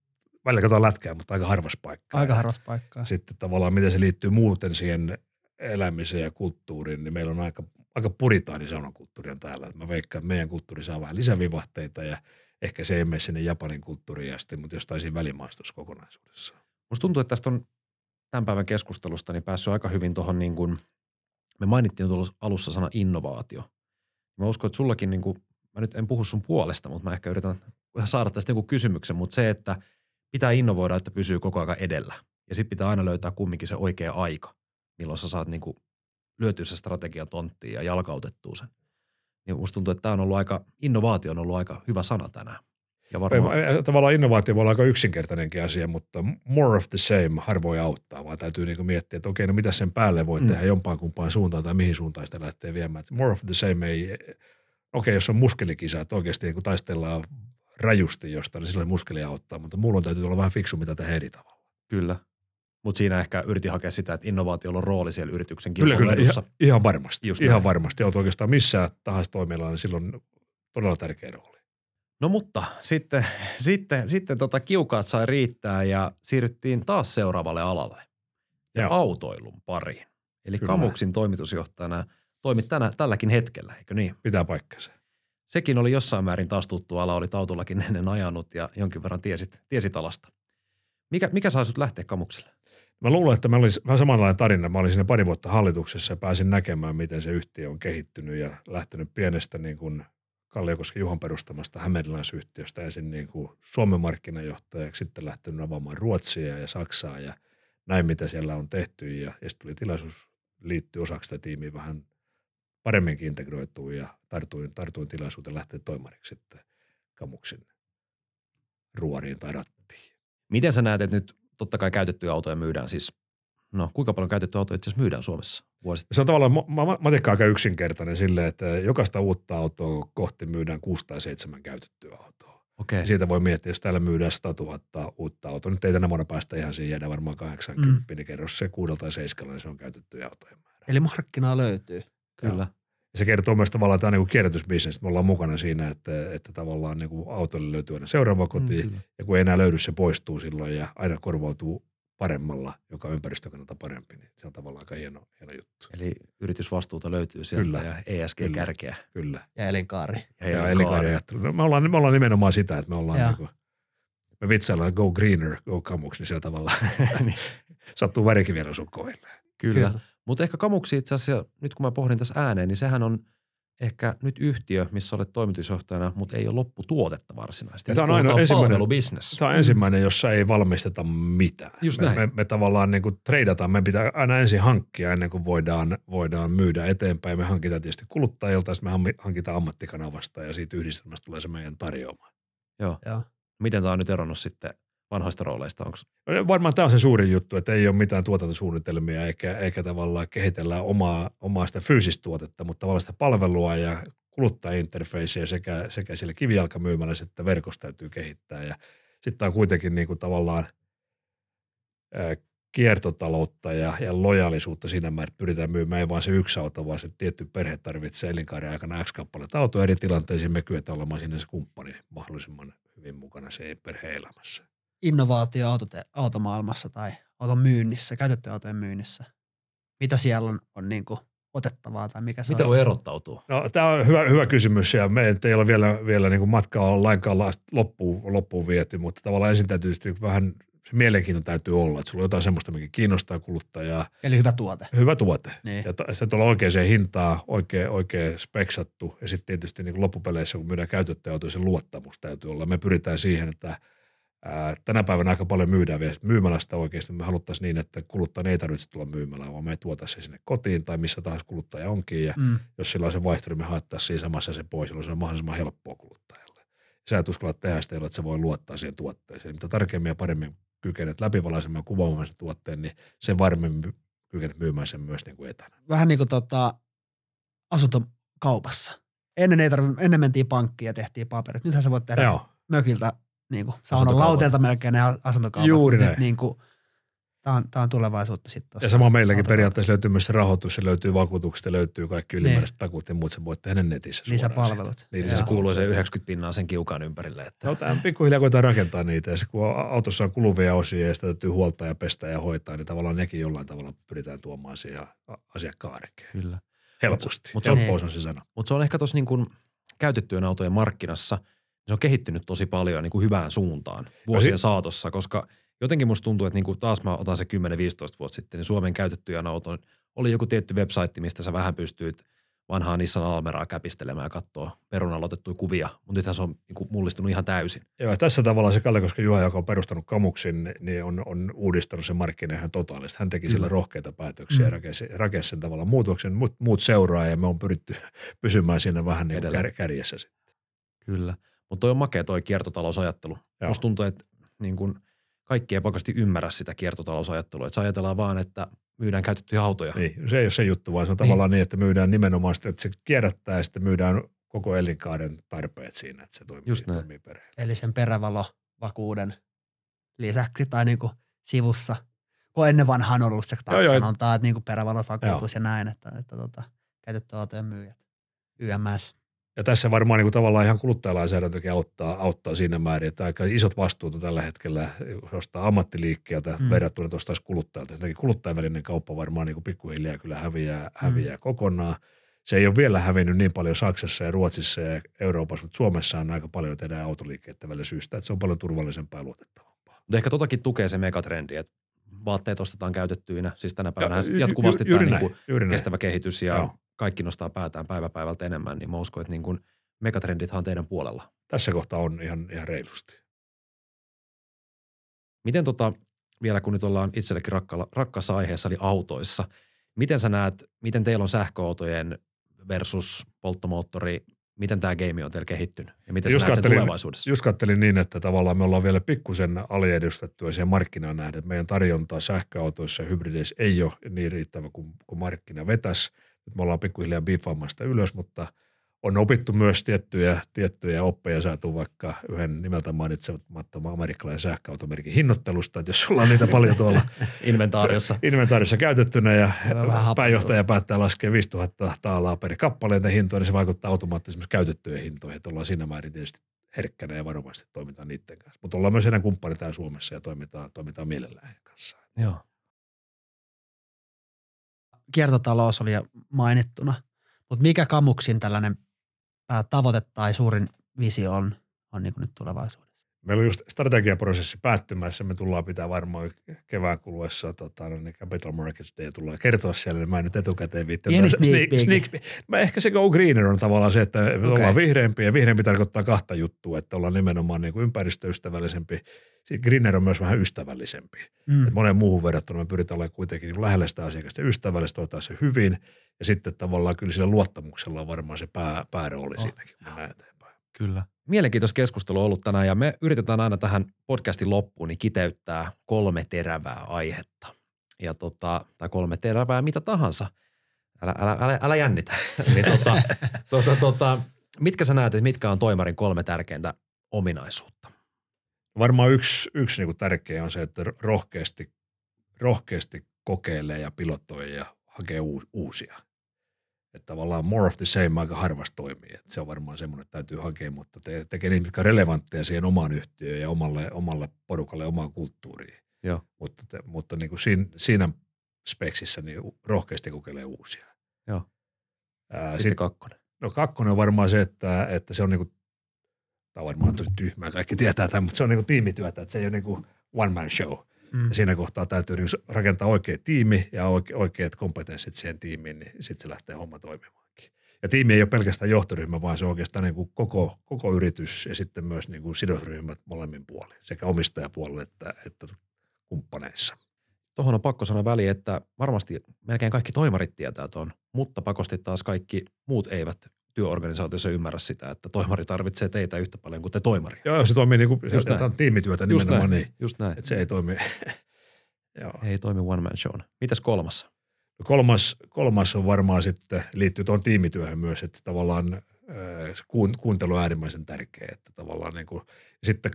välillä katsotaan lätkää, mutta aika harvas paikka. aika harvassa paikkaa. sitten tavallaan miten se liittyy muuten siihen elämiseen ja kulttuuriin, niin meillä on aika, aika puritaani saunakulttuuri on täällä. Mä veikkaan, että meidän kulttuuri saa vähän lisävivahteita ja ehkä se ei mene sinne Japanin kulttuuriin asti, mutta jostain siinä välimaastossa kokonaisuudessaan. Musta tuntuu, että tästä on tämän päivän keskustelusta niin päässyt aika hyvin tuohon niin kuin, me mainittiin tuolla alussa sana innovaatio. Mä uskon, että sullakin niin kuin, mä nyt en puhu sun puolesta, mutta mä ehkä yritän saada tästä joku kysymyksen, mutta se, että pitää innovoida, että pysyy koko ajan edellä. Ja sitten pitää aina löytää kumminkin se oikea aika, milloin sä saat niin kuin lyötyä se strategian tonttiin ja jalkautettua sen. Niin musta tuntuu, että tämä on ollut aika, innovaatio on ollut aika hyvä sana tänään. Ja varmaan, Tavallaan innovaatio voi olla aika yksinkertainenkin asia, mutta more of the same harvoin auttaa, vaan täytyy niinku miettiä, että okei, no mitä sen päälle voi Mm. tehdä jompaan kumpaan suuntaan tai mihin suuntaan sitä lähtee viemään. Et more of the same ei, okei, jos on muskelikisa, että oikeasti niin kun taistellaan rajusti jostain, niin silloin muskeli auttaa, mutta mulla on täytyy olla vähän fiksu, mitä tehdä eri tavalla. Kyllä. Mutta siinä ehkä yritin hakea sitä, että innovaatiolla on rooli siellä yrityksen Kyllä, kyllä, ihan, ihan varmasti. Just ihan näin. varmasti. Olet oikeastaan missään tahansa toimialalla, niin silloin on todella tärkeä rooli. No mutta sitten, sitten, sitten tota kiukaat sai riittää ja siirryttiin taas seuraavalle alalle. Ja Joo. autoilun pariin. Eli Kyllä. Kamuksin toimitusjohtajana toimit tänä, tälläkin hetkellä, eikö niin? Pitää paikkansa. Sekin oli jossain määrin taas tuttu ala, olit autollakin ennen ajanut ja jonkin verran tiesit, tiesit alasta. Mikä, mikä sai sut lähteä Kamukselle? Mä luulen, että mä olin vähän samanlainen tarina. Mä olin siinä pari vuotta hallituksessa ja pääsin näkemään, miten se yhtiö on kehittynyt ja lähtenyt pienestä niin kuin Kalliokosken Juhon perustamasta hämeenlinäisyhtiöstä ensin niin kuin Suomen markkinajohtajaksi, sitten lähtenyt avaamaan Ruotsia ja Saksaa ja näin, mitä siellä on tehty. Ja, ja sitten tuli tilaisuus liittyä osaksi sitä tiimiä vähän paremminkin integroituun ja tartuin, tartuin tilaisuuteen lähteä toimariksi sitten Kamuksin ruoriin tai rattiin. Miten sä näet, että nyt totta kai käytettyjä autoja myydään siis, no kuinka paljon käytettyjä autoja itse asiassa myydään Suomessa vuosittain? Se on tavallaan ma- ma- matikka aika yksinkertainen silleen, että jokaista uutta autoa kohti myydään kuusi tai seitsemän käytettyä autoa. Okei. Ja siitä voi miettiä, jos täällä myydään 100 000 uutta autoa, nyt ei tänä vuonna päästä ihan siihen jäädä varmaan 80, mm. niin kerro se kuudella tai seiskalla, niin se on käytettyjä autojen määrä. Eli markkinaa löytyy. Kyllä. Ja se kertoo myös tavallaan, että tämä on niin kierrätysbisnes, me ollaan mukana siinä, että, että tavallaan niin kuin autolle löytyy aina seuraava koti, Mm, mm, kyllä. ja kun ei enää löydy, se poistuu silloin ja aina korvautuu paremmalla, joka on ympäristön kannalta parempi, niin se on tavallaan aika hieno, hieno juttu. Eli yritysvastuuta löytyy sieltä Kyllä. ja ESG-kärkeä. Kyllä. Ja elinkaari. Ja, Ja elinkaari. No, me, ollaan, me ollaan nimenomaan sitä, että me ollaan Joo. Me vitsaillaan go greener, go kamuksi, niin sillä tavalla Niin. sattuu värikin vielä sun kohdille. Kyllä. Mutta ehkä kamuksi itse asiassa, nyt kun mä pohdin tässä ääneen, niin sehän on ehkä nyt yhtiö, missä olet toimitusjohtajana, mutta ei ole lopputuotetta varsinaisesti. Tämä on ainoa ensimmäinen- palvelubisnes. Tämä on ensimmäinen, jossa ei valmisteta mitään. Just me, näin. me, me, tavallaan niin kuin treidataan, me pitää aina ensin hankkia ennen kuin voidaan, voidaan myydä eteenpäin. Me hankitaan tietysti kuluttajilta, sitten me hankitaan ammattikanavasta ja siitä yhdistelmästä tulee se meidän tarjoama. Joo. Joo. Miten tämä on nyt eronnut sitten vanhoista rooleista? Onko No, Varmaan tämä on se suurin juttu, että ei ole mitään tuotantosuunnitelmia eikä, eikä tavallaan kehitellä omaa, omaa sitä fyysistä tuotetta, mutta tavallaan sitä palvelua ja kuluttajinterfacea sekä, sekä siellä kivijalkamyymälässä että verkossa täytyy kehittää. Sitten on kuitenkin niin kuin tavallaan kiertotaloutta ja, ja lojaalisuutta siinä määrin, että pyritään myymään ei vaan se yksi auto, vaan se tietty perhe tarvitsee elinkaaren aikana X kappaletta autoa eri tilanteisiin, me kyetään olemaan siinä se kumppani mahdollisimman hyvin mukana se perheen elämässä. Innovaatio autote, automaailmassa tai auton myynnissä, käytettyjen autojen myynnissä. Mitä siellä on, on niin kuin otettavaa tai mikä se Mitä on? voi erottautua? No, tämä on hyvä, hyvä kysymys ja me ei ole vielä, vielä niin kuin matkaa on lainkaan loppuun, loppuun viety, mutta tavallaan ensin täytyy tietysti vähän se mielenkiinto täytyy olla, että sulla on jotain semmoista, mikä kiinnostaa kuluttajaa. Eli hyvä tuote. Hyvä tuote. Niin. Ja se tuolla oikeaan hintaan, oikein, oikein speksattu ja sitten tietysti niin loppupeleissä, kun myydään käytettyjä autoja, se luottamus täytyy olla. Me pyritään siihen, että ää, tänä päivänä aika paljon myydään vielä myymälästä oikeasti. Me haluttaisiin niin, että kuluttajan ei tarvitse tulla myymälään, vaan me tuota se sinne kotiin tai missä tahansa kuluttaja onkin. Ja Mm. jos sillä on se vaihtoehto, niin me haettaisiin siinä samassa se pois, jolloin se on mahdollisimman helppoa kuluttajalle. Sä et uskalla tehdä sitä, että se voi luottaa siihen tuotteeseen. Mitä tarkemmin ja paremmin kykenet läpivalaisemaan kuvaamaan sen tuotteen, niin sen varmemmin kykenet myymään sen myös niin kuin etänä. Vähän niin kuin tota, asuntokaupassa. Ennen, ei tarvi, ennen mentiin pankkiin ja tehtiin paperit. Nythän sä voit tehdä Joo, mökiltä niin kuin saunan lauteelta melkein ne asuntokaupat. Juuri Nyt näin. Niin kuin, tämä, on, tämä on tulevaisuutta sitten. ja sama meilläkin periaatteessa löytyy myös se rahoitus, se löytyy vakuutukset, se löytyy kaikki ylimääräiset takut ja muut, sä voit tehdä netissä Niin siitä. Lisäpalvelut. Niin. Se kuuluu se 90 pinnaa sen kiukaan ympärille. Että No, tämä pikkuhiljaa koetaan rakentaa niitä ja se, kun autossa on kuluvia osia ja sitä täytyy huoltaa ja pestä ja hoitaa, niin tavallaan nekin jollain tavalla pyritään tuomaan siihen asiakkaan arkeen. Kyllä. Helposti. Mut Mut se on- Helppous on se sana. Mutta se on ehkä tuossa niin kuin käytettyjen autojen markkinassa, se on kehittynyt tosi paljon niin kuin hyvään suuntaan vuosien si- saatossa, koska jotenkin musta tuntuu, että niin kuin taas mä otan se 10-15 vuotta sitten, niin Suomen käytettyjen auton oli joku tietty website, mistä sä vähän pystyit vanhaa Nissan Almeraa käpistelemään ja katsoa perunalla otettuja kuvia, mutta nythän se on niin kuin mullistunut ihan täysin. Joo, ja tässä tavalla se Kalle Koska Juha, joka on perustanut Kamuksin, niin on, on uudistanut sen markkinan ihan totaalisesti. Hän teki sillä Mm. rohkeita päätöksiä ja Mm. rakensi, rakensi sen tavalla muutoksen. Muut, muut seuraa ja me on pyritty pysymään siinä vähän niin kuin kär, kärjessä. sitten. Kyllä. Mutta toi on makea toi kiertotalousajattelu. Joo. Musta tuntuu, että niin kun kaikki ei pakasti ymmärrä sitä kiertotalousajattelua. Että ajatellaan vaan, että myydään käytettyjä autoja. Niin, se ei ole se juttu, vaan se on Niin. tavallaan niin, että myydään nimenomaan sitä, että se kierrättää ja sitten myydään koko elinkaaren tarpeet siinä, että se toimii, Just näin. toimii perheelle. Eli sen perävalovakuuden lisäksi tai niin kuin sivussa. Kun ennen vanhaan on ollut se Joo, joo. sanontaa, että niin kuin perävalovakuutus ja näin, että, että tota, käytetty autojen myyjät. YMS. Ja tässä varmaan niin kuin tavallaan ihan kuluttajalainsäädäntökin auttaa, auttaa siinä määrin, että aika isot vastuut on tällä hetkellä ostaa ammattiliikkeeltä Mm. mm. verrattuna, ostaisi kuluttajalta. Sen takia kuluttajan välinen kauppa varmaan niin kuin pikkuhiljaa kyllä häviää, häviää mm. kokonaan. Se ei ole vielä hävinnyt niin paljon Saksassa ja Ruotsissa ja Euroopassa, mutta Suomessa on aika paljon tehdään autoliikkeiden välillä syystä, että se on paljon turvallisempaa ja luotettavampaa. Mutta ehkä totakin tukee se megatrendi, että vaatteet ostetaan käytettyinä. Siis tänä päivänä Ja- jatkuvasti ju- juuri tämä niin kuin kestävä kehitys ja Joo. Kaikki nostaa päätään päivä päivältä enemmän, niin mä uskon, että niin kuin megatrendithan on teidän puolella. Tässä kohtaa on ihan, ihan reilusti. Miten tota, vielä kun nyt ollaan itsellekin rakkalla, rakkaassa aiheessa, eli autoissa, miten sä näet, miten teillä on sähköautojen versus polttomoottori, miten tämä game on teillä kehittynyt ja miten Just sä näet sen tulevaisuudessa? Just kattelin niin, että tavallaan me ollaan vielä pikkusen aliedustettuja siihen markkinaan nähden. Meidän tarjonta sähköautoissa ja hybrideissä ei ole niin riittävä kuin, kuin markkina vetäisi. Nyt me ollaan pikkuhiljaa biiffaamaan sitä ylös, mutta on opittu myös tiettyjä, tiettyjä oppeja saatu vaikka yhden nimeltä mainitsemattoman amerikkalaisen sähköautomerkin hinnoittelusta, että jos sulla on niitä paljon tuolla Inventaariossa. inventaarissa käytettynä ja Vähän pääjohtaja päättää laskea 5000 taalaa per kappaleita hintoa, niin se vaikuttaa automaattisesti myös käytettyjen hintoihin, että ollaan siinä määrin tietysti herkkänä ja varovasti toimitaan niiden kanssa. Mutta ollaan myös heidän kumppani täällä Suomessa ja toimitaan, toimitaan mielellään heidän kanssaan. Joo. Kiertotalous oli jo mainittuna, mutta mikä Kamuksin tällainen päätavoite tai suurin visio on, on niin nyt tulevaisuudessa? Meillä on just strategiaprosessi päättymässä. Me tullaan pitää varmaan kevään kuluessa tota, no niin Capital Markets Day tullaan kertoa siellä. Niin mä en nyt etukäteen viittaa. Pieni sneak sneak, peek. Mä ehkä se go greener on tavallaan se, että me Okei. ollaan vihreämpiä. Ja vihreämpi tarkoittaa kahta juttua, että ollaan nimenomaan niin kuin ympäristöystävällisempi. Greener on myös vähän ystävällisempi. Mm. Et monen muuhun verrattuna me pyritään olemaan kuitenkin niin lähellä sitä asiakasta ystävällistä, ottaa se hyvin. Ja sitten tavallaan kyllä sillä luottamuksella on varmaan se pää, päärooli Oh. siinäkin, kun eteenpäin. Kyllä. Mielenkiintoista keskustelua ollut tänään ja me yritetään aina tähän podcastin loppuun niin kiteyttää kolme terävää aihetta. Ja tota, tai kolme terävää mitä tahansa. Älä, älä, älä, älä jännitä. niin tota, tota, tota, mitkä sä näet, että mitkä on toimarin kolme tärkeintä ominaisuutta? Varmaan yksi, yksi niin tärkeä on se, että rohkeasti, rohkeasti kokeilee ja pilotoi ja hakee uus, uusia. Että tavallaan more of the same aika harvasti toimii. Että se on varmaan semmoinen, että täytyy hakea, mutta te, tekee niitä, mitkä on relevantteja siihen omaan yhtiöön ja omalle, omalle porukalle, omaan kulttuuriin. Joo. Mutta, te, mutta niin kuin siinä, siinä speksissä niin rohkeasti kokeilee uusia. Joo. Ää, Sitten sit, kakkonen. No kakkonen on varmaan se, että, että se on niinku, tämä on varmaan tosi tyhmää, kaikki tietää tämän, mutta se on niinku tiimityötä, että se ei ole niinku one man show. Mm. Ja siinä kohtaa täytyy niinku rakentaa oikea tiimi ja oike, oikeat kompetenssit siihen tiimiin, niin sitten se lähtee homma toimimaankin. Ja tiimi ei ole pelkästään johtoryhmä, vaan se on oikeastaan niinku koko, koko yritys ja sitten myös niinku sidosryhmät molemmin puolin, sekä omistajapuolella että, että kumppaneissa. Tuohon on pakko sanoa väliin, että varmasti melkein kaikki toimarit tietää tuon, mutta pakosti taas kaikki muut eivät työorganisaatiossa ymmärrä sitä, että toimari tarvitsee teitä yhtä paljon kuin te toimari. Joo, se toimii niinku, Just se näin. tiimityötä Just nimenomaan näin, niin, just näin. että se ei toimi. Joo. Ei toimi one man show. Mitäs kolmas? Kolmas, kolmas on varmaan sitten, liittyy tuohon tiimityöhön myös, että tavallaan se kuun- kuuntelu on äärimmäisen tärkeä, että tavallaan niin kuin, sitten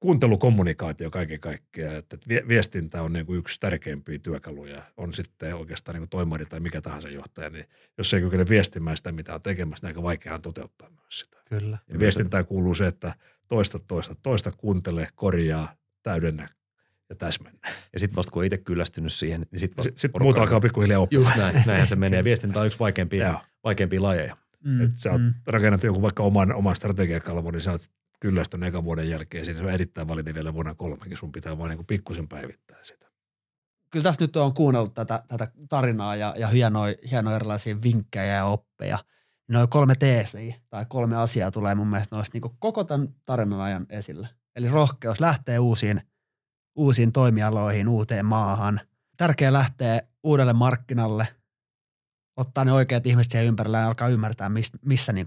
kuuntelukommunikaatio kaiken kaikkiaan, että vie- viestintä on niin kuin yksi tärkeimpiä työkaluja, on sitten oikeastaan niin kuin toimari tai mikä tahansa johtaja, niin jos ei kykene viestimään sitä, mitä on tekemässä, niin aika vaikeaa toteuttaa myös sitä. Kyllä. Ja viestintään kuuluu se, että toista, toista, toista kuuntele, korjaa, täydennä ja täsmennä. Ja sitten vasta kun on itse kyllästynyt siihen, niin sitten vasta porukka- muut alkaa pikkuhiljaa oppia. Just näin, näinhän se menee. Viestintä on yksi vaikeimpia, Joo. vaikeimpia lajeja. Mm. Että sä oot mm. rakennat jonkun vaikka oman, oman strategiakalvon, niin sä oot kyllästynyt ekan vuoden jälkeen. Siinä se on erittäin validi vielä vuonna kolmekin. Sun pitää vaan niin pikkusen päivittää sitä. Kyllä tässä nyt on kuunnellut tätä, tätä tarinaa ja, ja hienoja, hienoja erilaisia vinkkejä ja oppeja. Noin kolme teesiä tai kolme asiaa tulee mun mielestä noista niin koko tämän tarinan ajan esille. Eli rohkeus lähtee uusiin, uusiin toimialoihin, uuteen maahan. Tärkeää lähteä uudelle markkinalle, ottaa ne oikeat ihmiset siihen ympärillä ja alkaa ymmärtää, missä, missä niin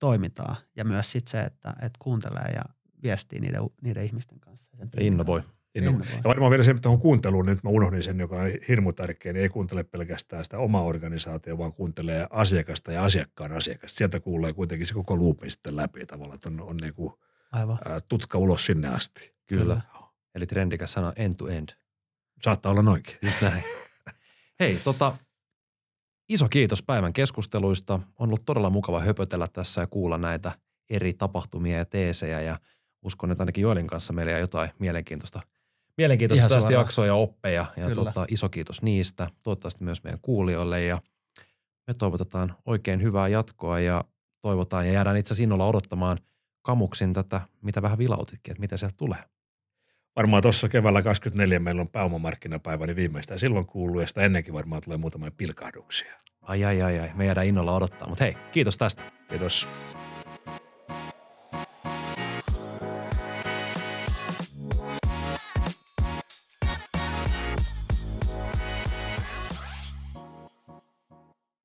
toimitaan. Ja myös sit se, että, että kuuntelee ja viestii niiden, niiden ihmisten kanssa. Sen innovoi. Innovoi. Innovoi. Ja varmaan vielä se, että tuohon kuunteluun, niin nyt mä unohdin sen, joka on hirmu tärkeä, niin ei kuuntele pelkästään sitä omaa organisaatiota, vaan kuuntelee asiakasta ja asiakkaan asiakasta. Sieltä kuulee kuitenkin se koko luupi sitten läpi tavallaan, että on, on niin kuin, Aivan. ää, tutka ulos sinne asti. Kyllä. Eli trendikäs sana end to end. Saattaa olla noinkin. Just näin. Hei, tota, iso kiitos päivän keskusteluista. On ollut todella mukava höpötellä tässä ja kuulla näitä eri tapahtumia ja teesejä ja uskon, että ainakin Joelin kanssa meillä jäi jotain mielenkiintoista, mielenkiintoista tästä jaksoa ja oppeja. Ja Kyllä. tota, iso kiitos niistä. Toivottavasti myös meidän kuulijoille ja me toivotetaan oikein hyvää jatkoa ja toivotaan ja jäädään itse asiassa innolla odottamaan kamuksin tätä, mitä vähän vilautitkin, että mitä sieltä tulee. Varmaan tuossa keväällä 24 meillä on pääomamarkkinapäivä, niin viimeistään silloin kuuluu ja sitä ennenkin varmaan tulee muutamia pilkahduksia. Ai ai ai ai, me jäädään innolla odottaa, mutta hei, kiitos tästä. Kiitos.